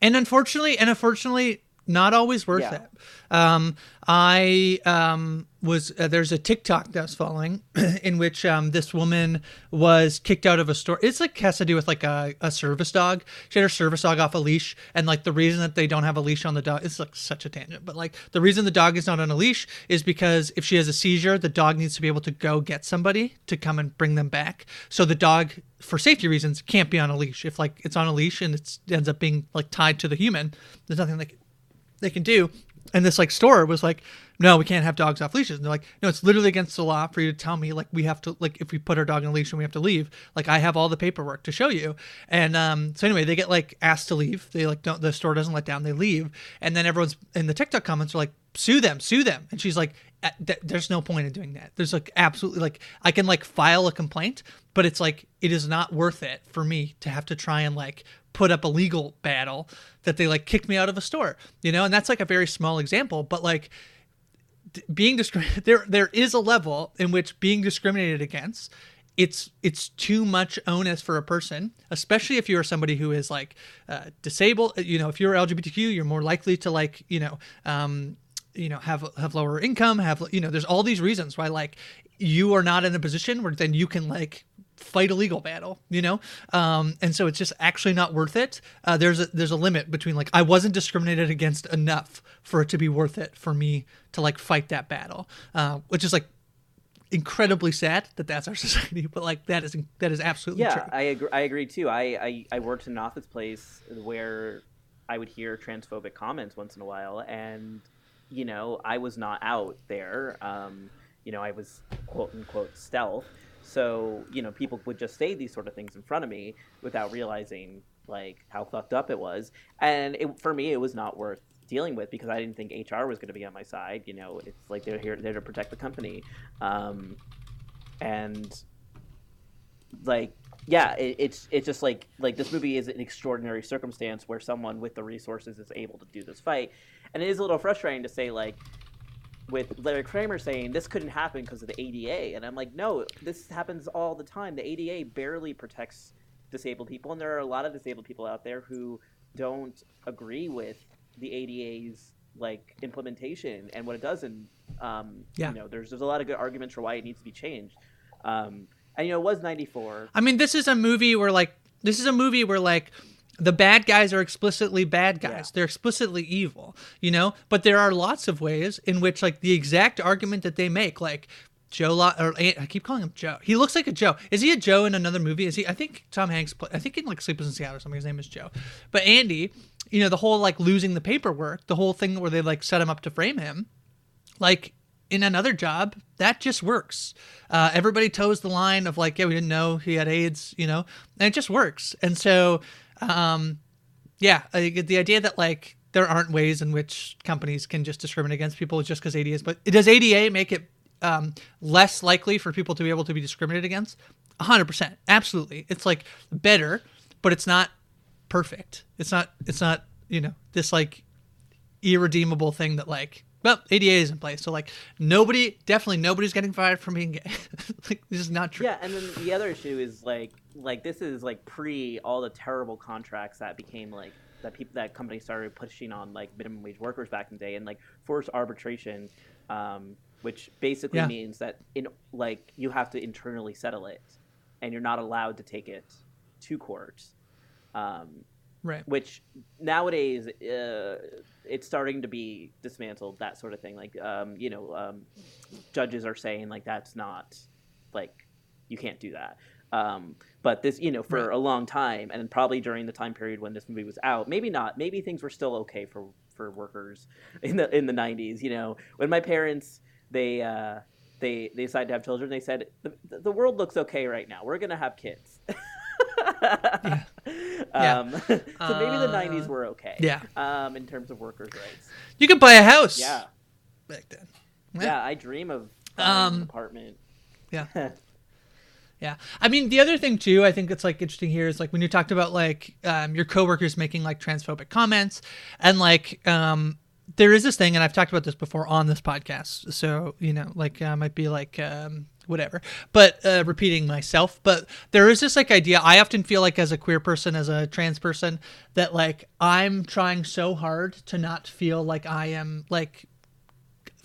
and unfortunately, and unfortunately, not always worth yeah. it. Um, I um, was uh, there's a TikTok that I was following in which um, this woman was kicked out of a store. It's like has to do with like a, a service dog. She had her service dog off a leash, and like the reason that they don't have a leash on the dog is like such a tangent, but like the reason the dog is not on a leash is because if she has a seizure, the dog needs to be able to go get somebody to come and bring them back. So the dog, for safety reasons, can't be on a leash. If like it's on a leash and it ends up being like tied to the human, there's nothing like they can do. And this like store was like, no, we can't have dogs off leashes. And they're like, no, it's literally against the law for you to tell me like we have to like if we put our dog on a leash and we have to leave, like I have all the paperwork to show you. And um, so anyway, they get like asked to leave. They like don't the store doesn't let down. They leave, and then everyone's in the TikTok comments are like, sue them, sue them. And she's like, there's no point in doing that. There's like absolutely like I can like file a complaint, but it's like it is not worth it for me to have to try and like put up a legal battle that they like kicked me out of a store, you know, and that's like a very small example, but like being discriminated, there there is a level in which being discriminated against it's it's too much onus for a person especially if you're somebody who is like uh, disabled you know if you're lgbtq you're more likely to like you know um you know have have lower income have you know there's all these reasons why like you are not in a position where then you can like fight a legal battle, you know? Um, and so it's just actually not worth it. Uh, there's a, there's a limit between like, I wasn't discriminated against enough for it to be worth it for me to like fight that battle, uh, which is like incredibly sad that that's our society, but like that is, that is absolutely yeah, true. I agree. I agree too. I, I, I worked in an office place where I would hear transphobic comments once in a while and, you know, I was not out there. Um, you know, I was quote unquote stealth so, you know, people would just say these sort of things in front of me without realizing like how fucked up it was. And it, for me, it was not worth dealing with because I didn't think HR was going to be on my side. You know, it's like they're here there to protect the company, um, and like yeah, it, it's it's just like like this movie is an extraordinary circumstance where someone with the resources is able to do this fight, and it is a little frustrating to say like with Larry Kramer saying this couldn't happen because of the ADA, and I'm like, no, this happens all the time. The ADA barely protects disabled people, and there are a lot of disabled people out there who don't agree with the ADA's like implementation and what it does. And um, yeah. you know, there's there's a lot of good arguments for why it needs to be changed. Um, and you know, it was '94. I mean, this is a movie where like this is a movie where like the bad guys are explicitly bad guys. Yeah. They're explicitly evil, you know. But there are lots of ways in which like the exact argument that they make, like Joe, Lo- or I keep calling him Joe. He looks like a Joe. Is he a Joe in another movie? Is he? I think Tom Hanks. Play, I think in like Sleepless in Seattle or something. His name is Joe. But Andy, you know, the whole like losing the paperwork, the whole thing where they like set him up to frame him, like in another job, that just works. Uh, everybody toes the line of like, yeah, we didn't know he had AIDS, you know, and it just works. And so, um, yeah, the idea that like there aren't ways in which companies can just discriminate against people just because ADA is, but does ADA make it um, less likely for people to be able to be discriminated against? 100%. Absolutely. It's like better, but it's not perfect. It's not, it's not, you know, this like irredeemable thing that like well, ADA is in place, so like nobody, definitely nobody's getting fired from being gay. like this is not true. Yeah, and then the other issue is like like this is like pre all the terrible contracts that became like that people that companies started pushing on like minimum wage workers back in the day and like forced arbitration, um, which basically Yeah. means that in like you have to internally settle it, and you're not allowed to take it to court. Um, Right. which nowadays uh, it's starting to be dismantled that sort of thing like um, you know um, judges are saying like that's not like you can't do that um, but this you know for Right. a long time and probably during the time period when this movie was out maybe not maybe things were still okay for for workers in the in the 90s you know when my parents they uh, they they decided to have children they said the, the world looks okay right now we're gonna have kids Yeah. Yeah. Um, so maybe the Uh, 90s were okay. yeah. Um, in terms of workers' rights. You could buy a house. Yeah. Back then. Yeah, I dream of buying Um, an apartment. Yeah. Yeah. I mean, the other thing too, I think it's like interesting here is like when you talked about like um, your coworkers making like transphobic comments and like um, there is this thing, and I've talked about this before on this podcast. So, you know, like I might be like, um, whatever, but uh, repeating myself. But there is this like idea. I often feel like as a queer person, as a trans person, that like I'm trying so hard to not feel like I am like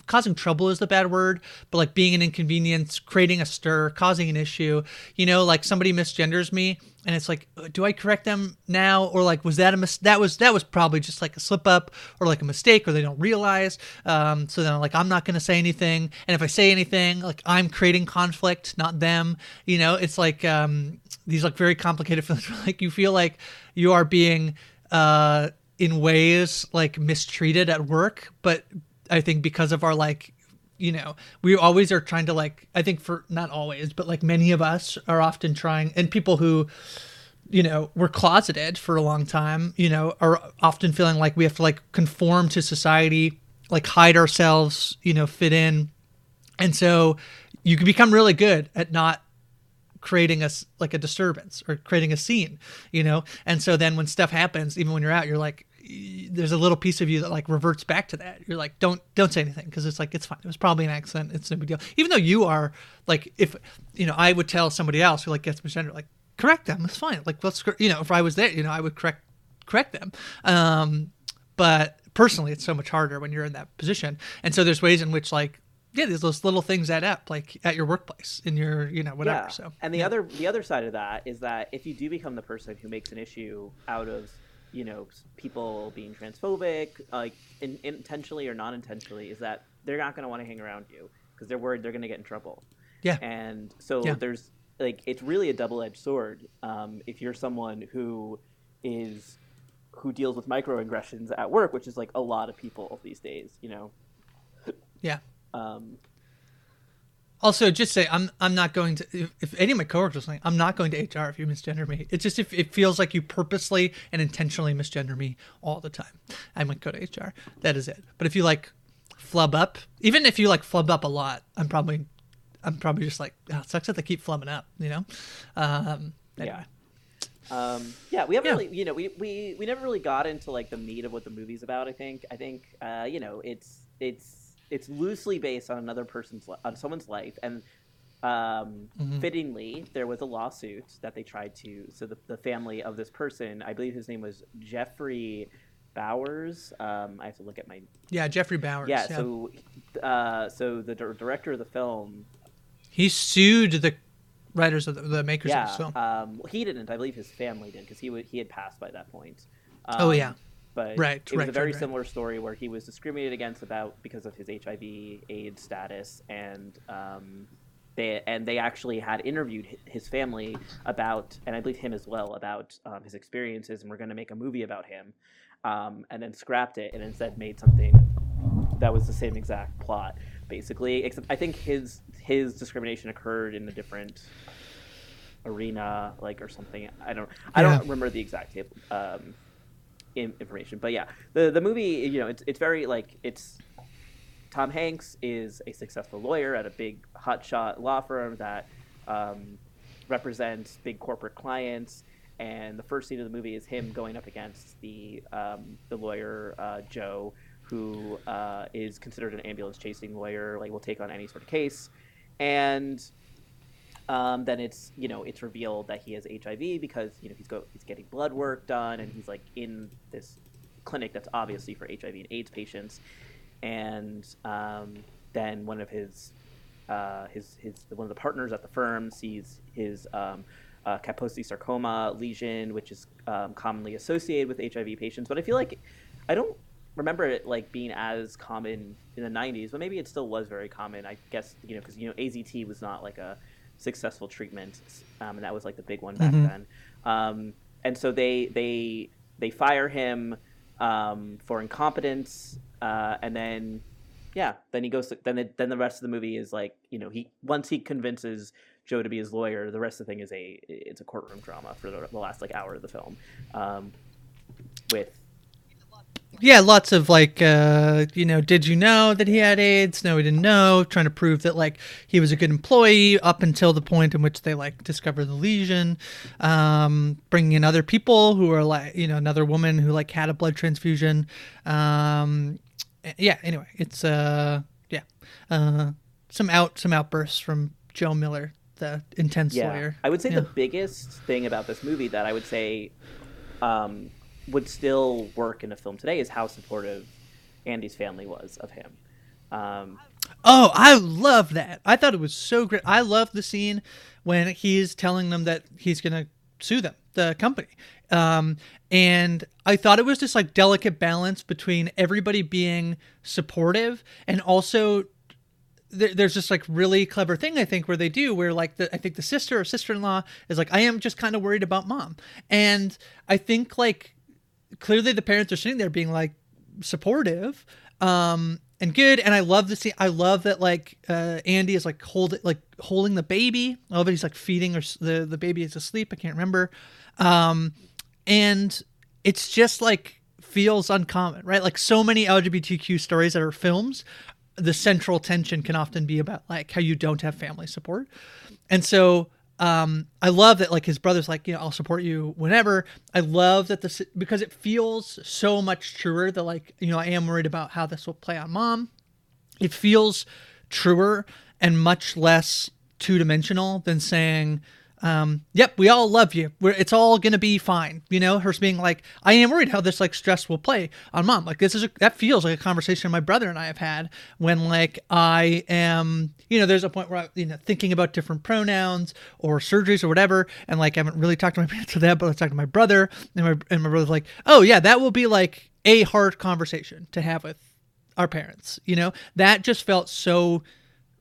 causing trouble is the bad word, but like being an inconvenience, creating a stir, causing an issue. You know, like somebody misgenders me, and it's like, uh, do I correct them now, or like was that a mis- that was that was probably just like a slip up or like a mistake, or they don't realize. Um, so then like I'm not gonna say anything, and if I say anything, like I'm creating conflict, not them. You know, it's like um, these like very complicated feelings. Like you feel like you are being uh in ways like mistreated at work but i think because of our like you know we always are trying to like i think for not always but like many of us are often trying and people who you know were closeted for a long time you know are often feeling like we have to like conform to society like hide ourselves you know fit in. And so you can become really good at not creating a s- like a disturbance or creating a scene you know? And so then when stuff happens even when you're out you're like there's a little piece of you that like reverts back to that. You're like don't don't say anything because it's like it's fine. It was probably an accident. It's no big deal. Even though you are like if you know i would tell somebody else who like gets misgendered like correct them. It's fine. Like let's you know if i was there you know i would correct correct them. Um but personally it's so much harder when you're in that position. And so there's ways in which like yeah there's those little things add up like at your workplace in your you know whatever yeah. so and the yeah. other the other side of that is that if you do become the person who makes an issue out of you know people being transphobic like in, intentionally or not intentionally is that they're not going to want to hang around you because they're worried they're going to get in trouble Yeah. and so Yeah. there's like it's really a double edged sword um, if you're someone who is who deals with microaggressions at work which is like a lot of people these days you know yeah um, Also, just say I'm I'm not going to. If, if any of my coworkers are saying I'm not going to HR if you misgender me, it's just if it feels like you purposely and intentionally misgender me all the time, I might go to HR. That is it. But if you like flub up, even if you like flub up a lot, I'm probably I'm probably just like oh, it sucks that they keep flubbing up, you know. Um, anyway. Um, yeah, we haven't Yeah. really, you know, we, we, we never really got into like the meat of what the movie's about. I think, I think, uh, you know, it's it's it's loosely based on another person's on someone's life, and um, Mhm. fittingly, there was a lawsuit that they tried to. So the the family of this person, I believe his name was Geoffrey Bowers. Um, I have to look at my Yeah, Geoffrey Bowers. yeah. So, uh, so the dir- director of the film he sued the writers of the, the makers yeah, of this film. um, he didn't. I believe his family did because he he had passed by that point. Um, Oh, yeah. But Right, it was right, a very right, similar story where he was discriminated against about because of his HIV/AIDS status, and um, they and they actually had interviewed his family about, and I believe him as well about um, his experiences, and we're going to make a movie about him, um, and then scrapped it and instead made something that was the same exact plot, basically. Except I think his his discrimination occurred in a different arena, like or something. I don't I Yeah. don't remember the exact table, um, information, but yeah, the the movie you know it's it's very like it's Tom Hanks is a successful lawyer at a big hotshot law firm that um, represents big corporate clients. And the first scene of the movie is him going up against the um, the lawyer uh, Joe, who uh, is considered an ambulance chasing lawyer, like will take on any sort of case. And um, then it's you know it's revealed that he has HIV because you know he's go he's getting blood work done and he's like in this clinic that's obviously for HIV and AIDS patients, and um, then one of his uh, his his one of the partners at the firm sees his um, uh, Kaposi sarcoma lesion, which is um, commonly associated with HIV patients. But I feel like I don't remember it like being as common in the 90s, but maybe it still was very common. I guess you know because you know AZT was not like a successful treatment, um, and that was like the big one back Mhm. then. Um, and so they they they fire him um, for incompetence, uh, and then yeah, then he goes. To, then the, then the rest of the movie is like you know he once he convinces Joe to be his lawyer, the rest of the thing is a it's a courtroom drama for the, the last like hour of the film, um, with Yeah, lots of like, uh, you know, did you know that he had AIDS? No, he didn't know. Trying to prove that like he was a good employee up until the point in which they like discover the lesion. Um, bringing in other people who are like, you know, another woman who like had a blood transfusion. Um, yeah. Anyway, it's uh, yeah, uh, some out some outbursts from Joe Miller, the intense yeah. lawyer. I would say Yeah. the biggest thing about this movie that I would say um, would still work in a film today is how supportive Andy's family was of him. Um, Oh, I love that. I thought it was so great. I love the scene when he's telling them that he's going to sue them, the company. Um, and I thought it was this like delicate balance between everybody being supportive and also there, there's this like really clever thing I think where they do where like the I think the sister or sister-in-law is like I am just kind of worried about mom. And I think like clearly the parents are sitting there being like supportive um and good and i love the scene i love that like uh andy is like hold like holding the baby. I love he's like feeding or the the baby is asleep. I can't remember. Um and it's just like feels uncommon right? Like so many lgbtq stories that are films the central tension can often be about like how you don't have family support. And so um, I love that like his brother's like, you know, I'll support you whenever. I love that this because it feels so much truer that like, you know, I am worried about how this will play on mom. It feels truer and much less two dimensional than saying, um, yep, we all love you. We're, it's all gonna be fine. You know, her being like, I am worried how this like stress will play on mom. Like this is a, that feels like a conversation my brother and I have had when like I am, you know, there's a point where I, you know, thinking about different pronouns or surgeries or whatever, and like I haven't really talked to my parents to that, but I talked to my brother, and my and my brother's like, oh yeah, that will be like a hard conversation to have with our parents. You know, that just felt so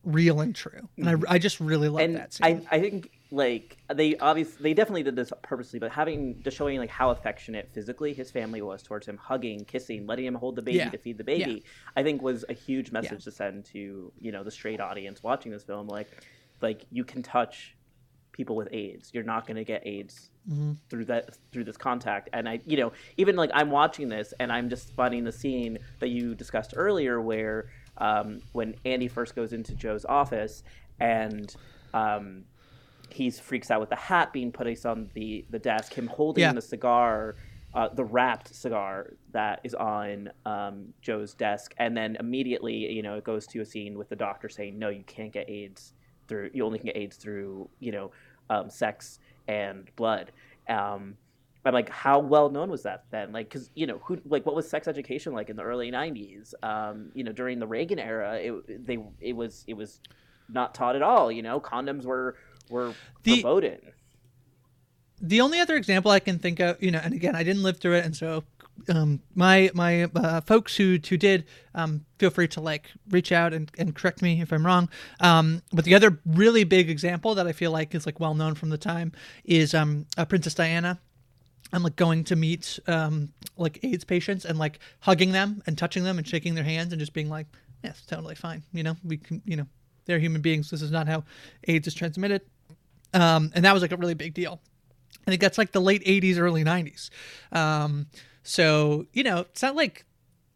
real and true, and I, I just really love that. Scene. I, I think like they obviously they definitely did this purposely, but having just showing like how affectionate physically his family was towards him, hugging, kissing, letting him hold the baby Yeah. to feed the baby, I think was a huge message Yeah. to send to you know the straight audience watching this film. Like, like you can touch people with AIDS. You're not going to get AIDS Mm-hmm. through that through this contact. And I, you know, even like I'm watching this and I'm just finding the scene that you discussed earlier, where um, when Andy first goes into Joe's office and um, he's freaks out with the hat being put on the the desk, him holding Yeah. the cigar. Uh, the wrapped cigar that is on um, Joe's desk, and then immediately, you know, it goes to a scene with the doctor saying, "No, you can't get AIDS through. You only can get AIDS through, you know, um, sex and blood." Um, I'm like, how well known was that then? Like, because you know, who like what was sex education like in the early '90s? Um, you know, during the Reagan era, it they it was it was not taught at all. You know, condoms were were The- promoting. the only other example I can think of, you know, and again, I didn't live through it, and so um, my my uh, folks who who did, um, feel free to like reach out and, and correct me if I'm wrong. Um, but the other really big example that I feel like is like well known from the time is um, uh, Princess Diana. I'm like going to meet um, like AIDS patients and like hugging them and touching them and shaking their hands and just being like, yes, totally fine. You know, we can, you know, they're human beings. This is not how AIDS is transmitted. Um, and that was like a really big deal. I think that's like the late 80s, early 90s. Um, so, you know, it's not like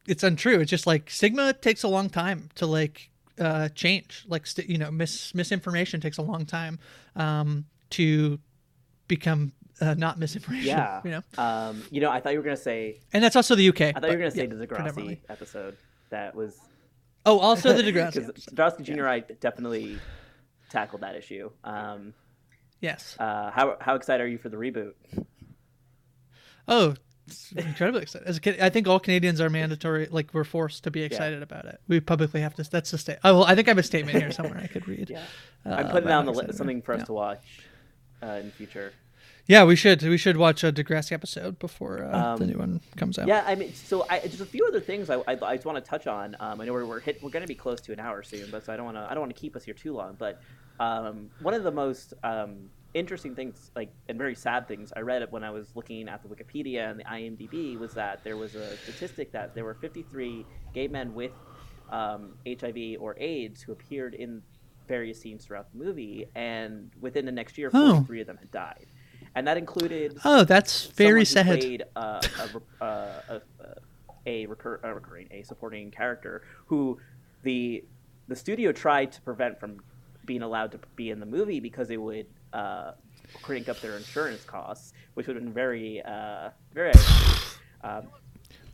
it's untrue. It's just like Sigma takes a long time to like uh, change. Like, st- you know, mis- misinformation takes a long time um, to become uh, not misinformation. Yeah. You know, Um, you know, I thought you were gonna say. and that's also the UK. I thought you were gonna say the Degrassi episode. That was Oh, also the Degrassi. Degrassi Junior. I definitely tackled that issue. Um, Yes. uh, how how excited are you for the reboot? Oh, it's incredibly excited. As a kid, I think all Canadians are mandatory, like we're forced to be excited about it. We publicly have to. That's the state. Oh, well, I think I have a statement here somewhere I could read. Yeah, Uh, I'm putting down the li- something for us Yeah. to watch uh, in the future. Yeah, we should. We should watch a Degrassi episode before uh, the Um, new one comes out. Yeah, I mean, so I, just a few other things I, I, I just want to touch on. Um, I know we're we're, hit, we're going to be close to an hour soon, but so I don't want to I don't want to keep us here too long. But um, one of the most um, interesting things, like and very sad things, I read when I was looking at the Wikipedia and the IMDb was that there was a statistic that there were 53 gay men with um, HIV or AIDS who appeared in various scenes throughout the movie, and within the next year, Oh. 43 of them had died, and that included Oh, that's very sad. who played uh, a, uh, a, a, recur- a recurring, a supporting character who the the studio tried to prevent from being allowed to be in the movie because it would uh, crank up their insurance costs, which would have been very, uh, very. um,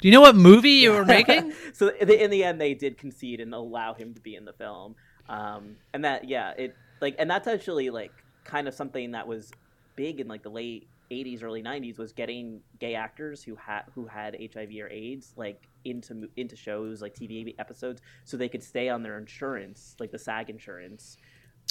Do you know what movie you were making? so in the, in the end, they did concede and allow him to be in the film, um, and that yeah, it like and that's actually like kind of something that was big in like the late '80s, early '90s was getting gay actors who had who had HIV or AIDS like into into shows like TV episodes, so they could stay on their insurance, like the SAG insurance.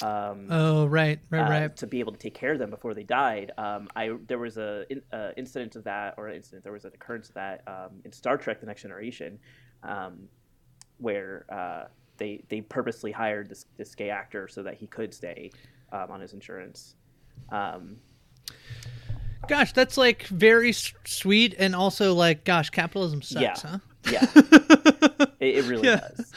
Um, Oh, right, right, uh, right. to be able to take care of them before they died. Um, I there was a in, uh, incident of that, or an incident there was an occurrence of that um, in Star Trek: The Next Generation, um, where uh, they they purposely hired this this gay actor so that he could stay um, on his insurance. Um, Gosh, that's like very s- sweet and also like, gosh, capitalism sucks, Yeah. huh? yeah, it, it really Yeah. does.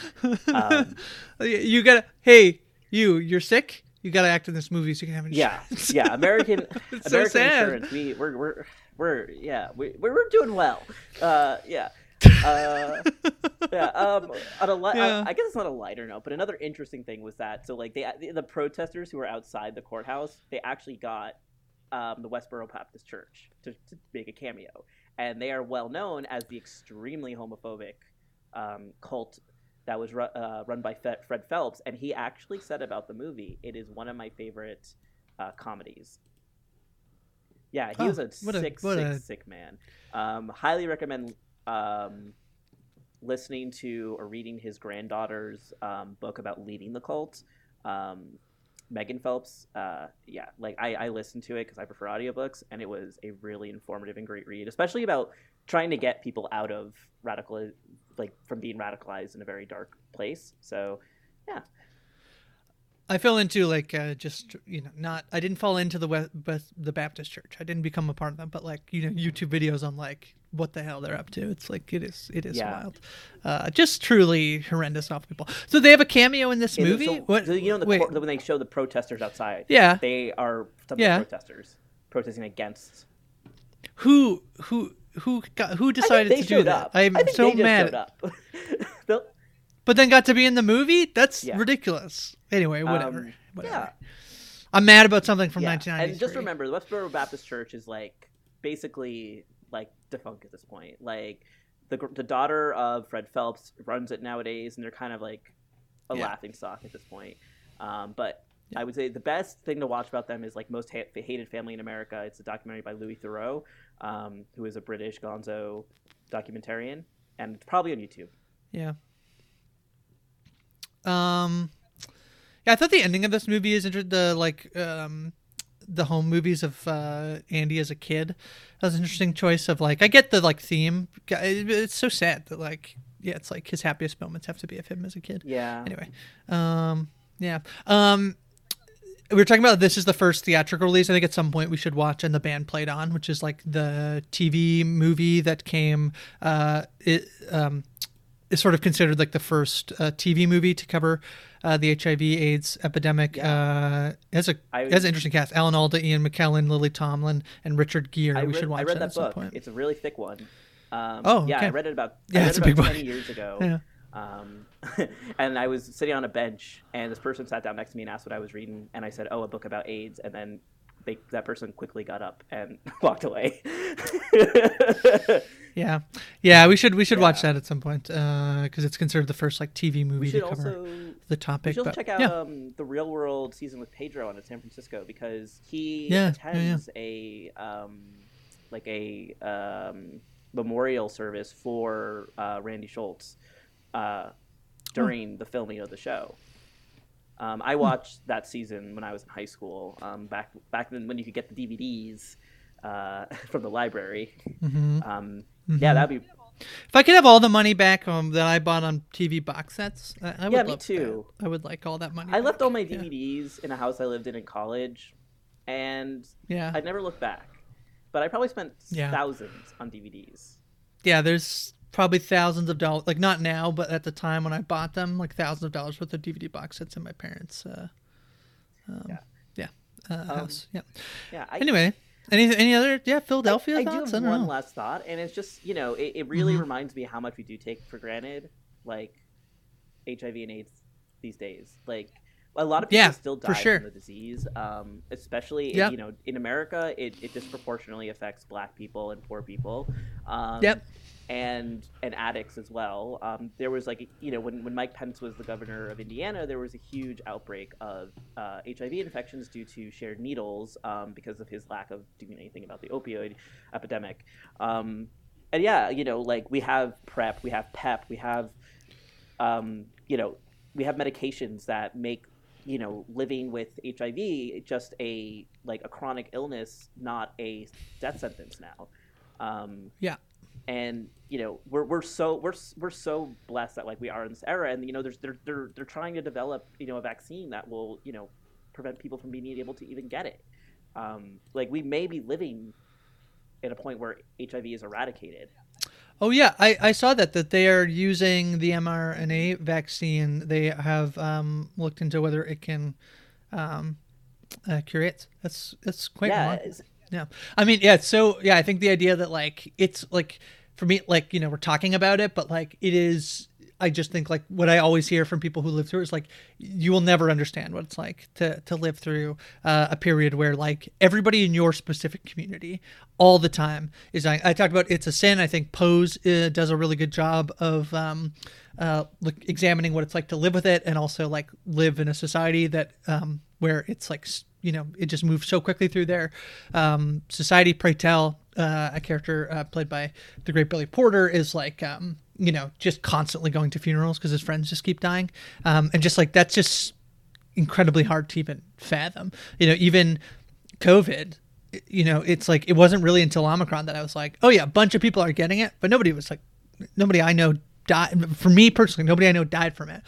Um, you gotta. Hey, you, you're sick. You gotta act in this movie so you can have insurance. yeah. yeah. American It's so American sad. insurance. We we're we're we're yeah we we're, we're doing well. Uh, yeah. Uh, yeah. Um, on a li- Yeah. I, I guess it's not a lighter note, but another interesting thing was that so like they the, the protesters who were outside the courthouse, they actually got um, the Westboro Baptist Church to, to make a cameo, and they are well known as the extremely homophobic um, cult that was ru- uh, run by Fe- Fred Phelps, and he actually said about the movie, "It is one of my favorite uh, comedies." Yeah, he Oh, was a what a- sick, sick, a- sick man. Um, highly recommend um, listening to or reading his granddaughter's um, book about leading the cult. Um, Megan Phelps, uh, yeah, like I, I listened to it because I prefer audiobooks, and it was a really informative and great read, especially about trying to get people out of radical, like from being radicalized in a very dark place. So, yeah, I fell into like uh, just you know not I didn't fall into the West, West, the Baptist church. I didn't become a part of them, but like you know YouTube videos on like what the hell they're up to. It's like it is it is Yeah. wild, uh, just truly horrendous awful people. So they have a cameo in this Yeah, movie. so- what? so, you know, the court, when they show the protesters outside, yeah. they are some Yeah. of the protesters protesting against. Who who who got who decided to do that? up. I'm so mad. But then got to be in the movie. That's Yeah. ridiculous. Anyway, whatever. Um, whatever. yeah. I'm mad about something from yeah. 1993. And just remember, the Westboro Baptist Church is like basically like defunct at this point. Like the the daughter of Fred Phelps runs it nowadays, and they're kind of like a Yeah. laughing stock at this point. Um, but Yeah. I would say the best thing to watch about them is like most ha- hated family in America. It's a documentary by Louis Theroux, um, who is a British Gonzo documentarian, and it's probably on YouTube. Yeah. Um Yeah, I thought the ending of this movie is inter- the like um the home movies of uh Andy as a kid. That was an interesting choice of like I get the like theme. It's so sad that like yeah, it's like his happiest moments have to be of him as a kid. Yeah. Anyway, um yeah. Um we were talking about this is the first theatrical release. I think at some point we should watch and the band played on, which is like the TV movie that came. Uh, it um, is sort of considered like the first uh, TV movie to cover uh, the HIV/AIDS epidemic. Uh, as a I- as an interesting cast: Alan Alda, Ian McKellen, Lily Tomlin, and Richard Gere. I we read, should watch I read that, that, book. point. It's a really thick one. Um, Oh, yeah, okay. I read it about Yeah, I read it's it a big about book. years ago. Yeah. Um, and I was sitting on a bench, and this person sat down next to me and asked what I was reading, and I said, "Oh, a book about AIDS," and then they, that person quickly got up and walked away. Yeah, yeah, we should we should watch that at some point because it's considered the first like TV movie to cover also the topic. should also but, check out yeah. um, the Real World season with Pedro on in San Francisco because he Yeah, yeah, yeah. attends a um, like a um, memorial service for uh, Randy Schultz uh, during the filming of the show. Um, Hmm. I watched that season when I was in high school. Um, back back then, when you could get the DVDs uh, from the library. Mhm. Um, Mm-hmm. Yeah, that'd be If I could have all the money back um, that I bought on TV box sets, I, I would Yeah, me too. That. I would like all that money. I left all my Yeah. DVDs in a house I lived in in college, and Yeah, I'd never looked back. But I probably spent Yeah. thousands on DVDs. yeah. There's probably thousands of dollars, like not now, but at the time when I bought them, like thousands of dollars worth of DVD box sets in my parents' uh, um, Yeah. yeah, uh, house. Yeah. Yeah. I, Anyway, any any other yeah Philadelphia I, I do have I one know. last thought, and it's just you know it, it really Mhm. reminds me how much we do take for granted, like HIV and AIDS these days. Like a lot of people Yeah, still die sure. from the disease, um, especially Yep. you know in America, it, it disproportionately affects Black people and poor people. Um, Yep. And and addicts as well. Um, there was like you know when, when Mike Pence was the governor of Indiana, there was a huge outbreak of uh, HIV infections due to shared needles um, because of his lack of doing anything about the opioid epidemic. Um, and yeah, you know, like we have PrEP, we have PEP, we have, um, you know, we have medications that make, you know, living with HIV just a like a chronic illness, not a death sentence now. Um, Yeah. and you know we're, we're so we're, we're so blessed that like we are in this era and you know there's they're, they're they're trying to develop you know a vaccine that will you know prevent people from being able to even get it um, like we may be living at a point where hiv is eradicated Oh yeah, I, I saw that that they are using the mRNA vaccine. They have um, looked into whether it can um, uh, cure it. That's that's quite yeah Yeah. I mean, yeah, so yeah, I think the idea that like it's like for me like, you know, we're talking about it, but like it is I just think like what I always hear from people who live through is like you will never understand what it's like to to live through uh, a period where like everybody in your specific community all the time is I, I talked about it's a sin. I think Pose uh, does a really good job of um, uh, look, examining what it's like to live with it and also like live in a society that um, where it's like you know it just moves so quickly through their um, society. Pray tell, uh, a character uh, played by the great Billy Porter is like um, you know just constantly going to funerals because his friends just keep dying, um, and just like that's just incredibly hard to even fathom. You know, even COVID. You know, it's like it wasn't really until Omicron that I was like, oh yeah, a bunch of people are getting it, but nobody was like, nobody I know died. For me personally, nobody I know died from it,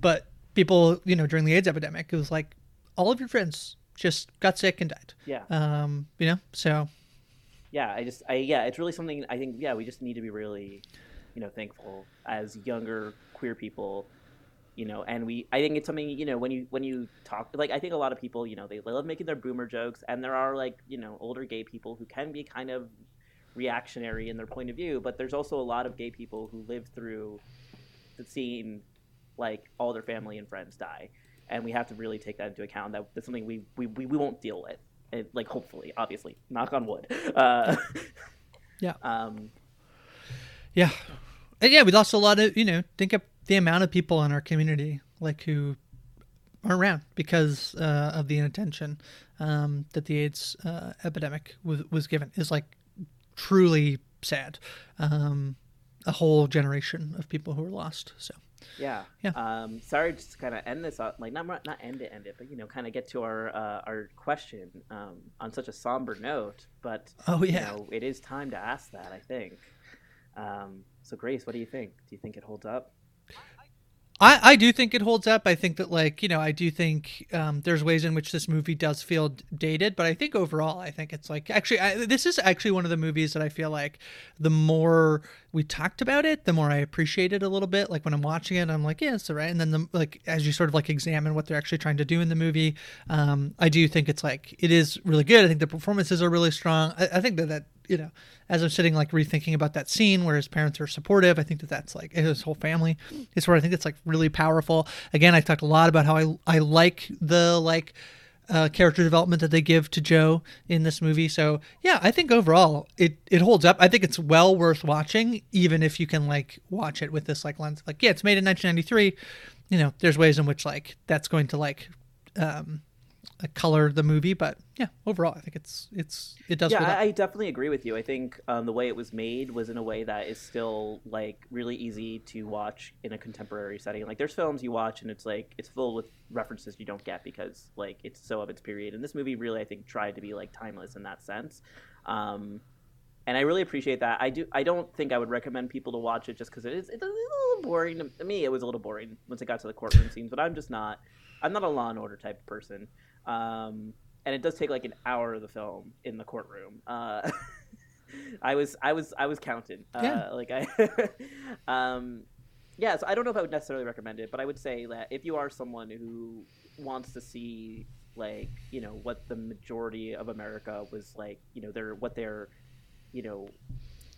but people, you know, during the AIDS epidemic, it was like all of your friends just got sick and died. yeah Um, you know, so yeah i just i yeah it's really something i think yeah we just need to be really you know thankful as younger queer people you know and we i think it's something you know when you when you talk like i think a lot of people you know they love making their boomer jokes and there are like you know older gay people who can be kind of reactionary in their point of view but there's also a lot of gay people who live through seeing like all their family and friends die and we have to really take that into account that that's something we, we, we won't deal with it, like hopefully obviously knock on wood uh, Yeah. um yeah, and yeah, we lost a lot of you know. Think of the amount of people in our community like who aren't around because uh, of the inattention um, that the AIDS uh, epidemic was was given is like truly sad. Um, a whole generation of people who were lost. So Yeah. Yeah. Um, sorry, just to kind of end this, up, like not not end it, end it, but you know, kind of get to our uh, our question um, on such a somber note. But Oh, you yeah. know, it is time to ask that. I think. Um, so, Grace, what do you think? Do you think it holds up? I, I do think it holds up. I think that like you know I do think um, there's ways in which this movie does feel dated, but I think overall I think it's like actually I, this is actually one of the movies that I feel like the more we talked about it, the more I appreciate it a little bit. Like when I'm watching it, I'm like yeah, it's all right. And then the like as you sort of like examine what they're actually trying to do in the movie, um, I do think it's like it is really good. I think the performances are really strong. I, I think that that you know, as I'm sitting like rethinking about that scene where his parents are supportive, I think that that's like his whole family is where I think it's like really powerful. Again, I talked a lot about how I I like the like uh, character development that they give to Joe in this movie. So yeah, I think overall it it holds up. I think it's well worth watching, even if you can like watch it with this like lens. Like yeah, it's made in 1993. You know, there's ways in which like that's going to like um, color the movie, but yeah, overall I think it's it's it does. yeah. I, definitely agree with you. I think um, the way it was made was in a way that is still like really easy to watch in a contemporary setting. Like there's films you watch and it's like it's full with references you don't get because like it's so of its period. And this movie really I think tried to be like timeless in that sense. Um, and I really appreciate that. I do. I don't think I would recommend people to watch it just because it is. It's a little boring to, to me. It was a little boring once it got to the courtroom scenes. But I'm just not. I'm not a Law and Order type of person. Um, and it does take like an hour of the film in the courtroom. Uh, I was. I was. I was counted. Uh, Yeah. Like I. um, yeah. So I don't know if I would necessarily recommend it, but I would say that if you are someone who wants to see like you know what the majority of America was like, you know, their what their you know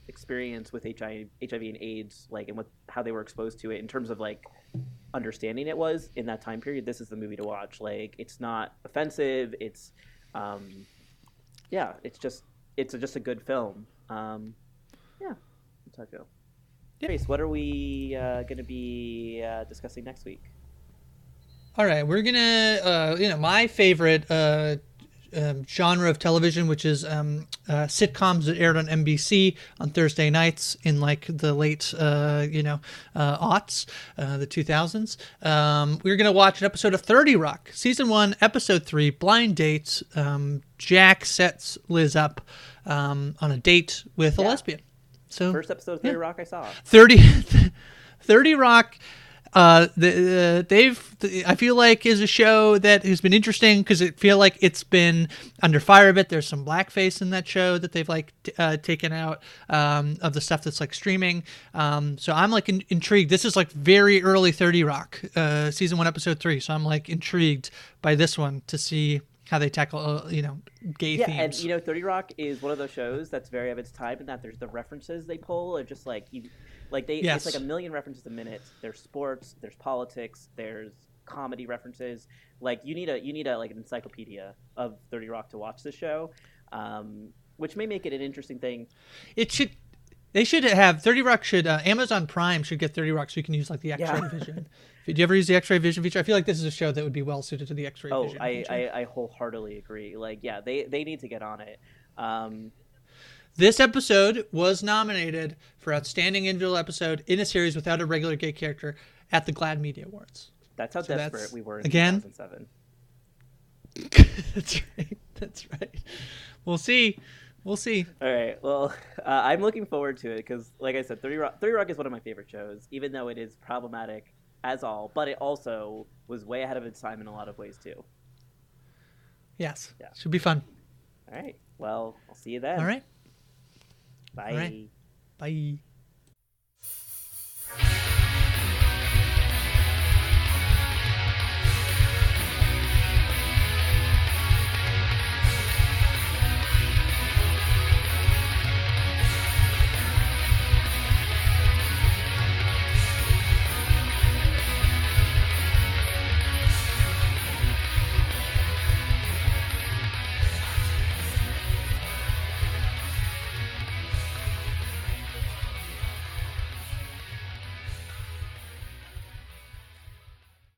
experience with HIV, HIV and AIDS, like, and what how they were exposed to it in terms of like understanding it was in that time period. This is the movie to watch. Like, it's not offensive. It's, um, yeah, it's just it's a, just a good film. Um, yeah, that's how I feel. Yeah. Grace, what are we uh, going to be uh, discussing next week? All right, we're gonna, uh, you know, my favorite uh, um, genre of television, which is um, uh, sitcoms that aired on NBC on Thursday nights in like the late, uh, you know, uh, aughts, uh, the 2000s. Um, we're gonna watch an episode of 30 Rock, season one, episode three, blind dates. Um, Jack sets Liz up um, on a date with a lesbian. So First episode of Theory Rock I saw. 30, 30 Rock. Uh, the, uh, they've I feel like is a show that has been interesting because it feel like it's been under fire a bit. There's some blackface in that show that they've like t- uh, taken out um, of the stuff that's like streaming. Um, so I'm like in- intrigued. This is like very early 30 Rock, uh, season one, episode three. So I'm like intrigued by this one to see how they tackle uh, you know gay Yeah, themes. and you know, Thirty Rock is one of those shows that's very of its time, in that there's the references they pull are just like you, like they. Yes. It's like a million references a minute. There's sports, there's politics, there's comedy references. Like you need a you need a like an encyclopedia of Thirty Rock to watch the show, um, which may make it an interesting thing. It should. They should have 30 Rock. Should uh, Amazon Prime should get 30 Rock so you can use like the X-ray Yeah. vision. Do you ever use the X-ray vision feature? I feel like this is a show that would be well suited to the X-ray Oh, vision. I. I I wholeheartedly agree. Like yeah, they they need to get on it. Um, This episode was nominated for outstanding individual episode in a series without a regular gay character at the GLAAD Media Awards. that's how So desperate that's- we were in again? 2007. that's right. That's right. We'll see. We'll see. All right. Well, uh, I'm looking forward to it because, like I said, 30 Rock, 30 Rock is one of my favorite shows, even though it is problematic as all, but it also was way ahead of its time in a lot of ways, too. Yes. Yeah. Should be fun. All right. Well, I'll see you then. All right. Bye. Right. Bye.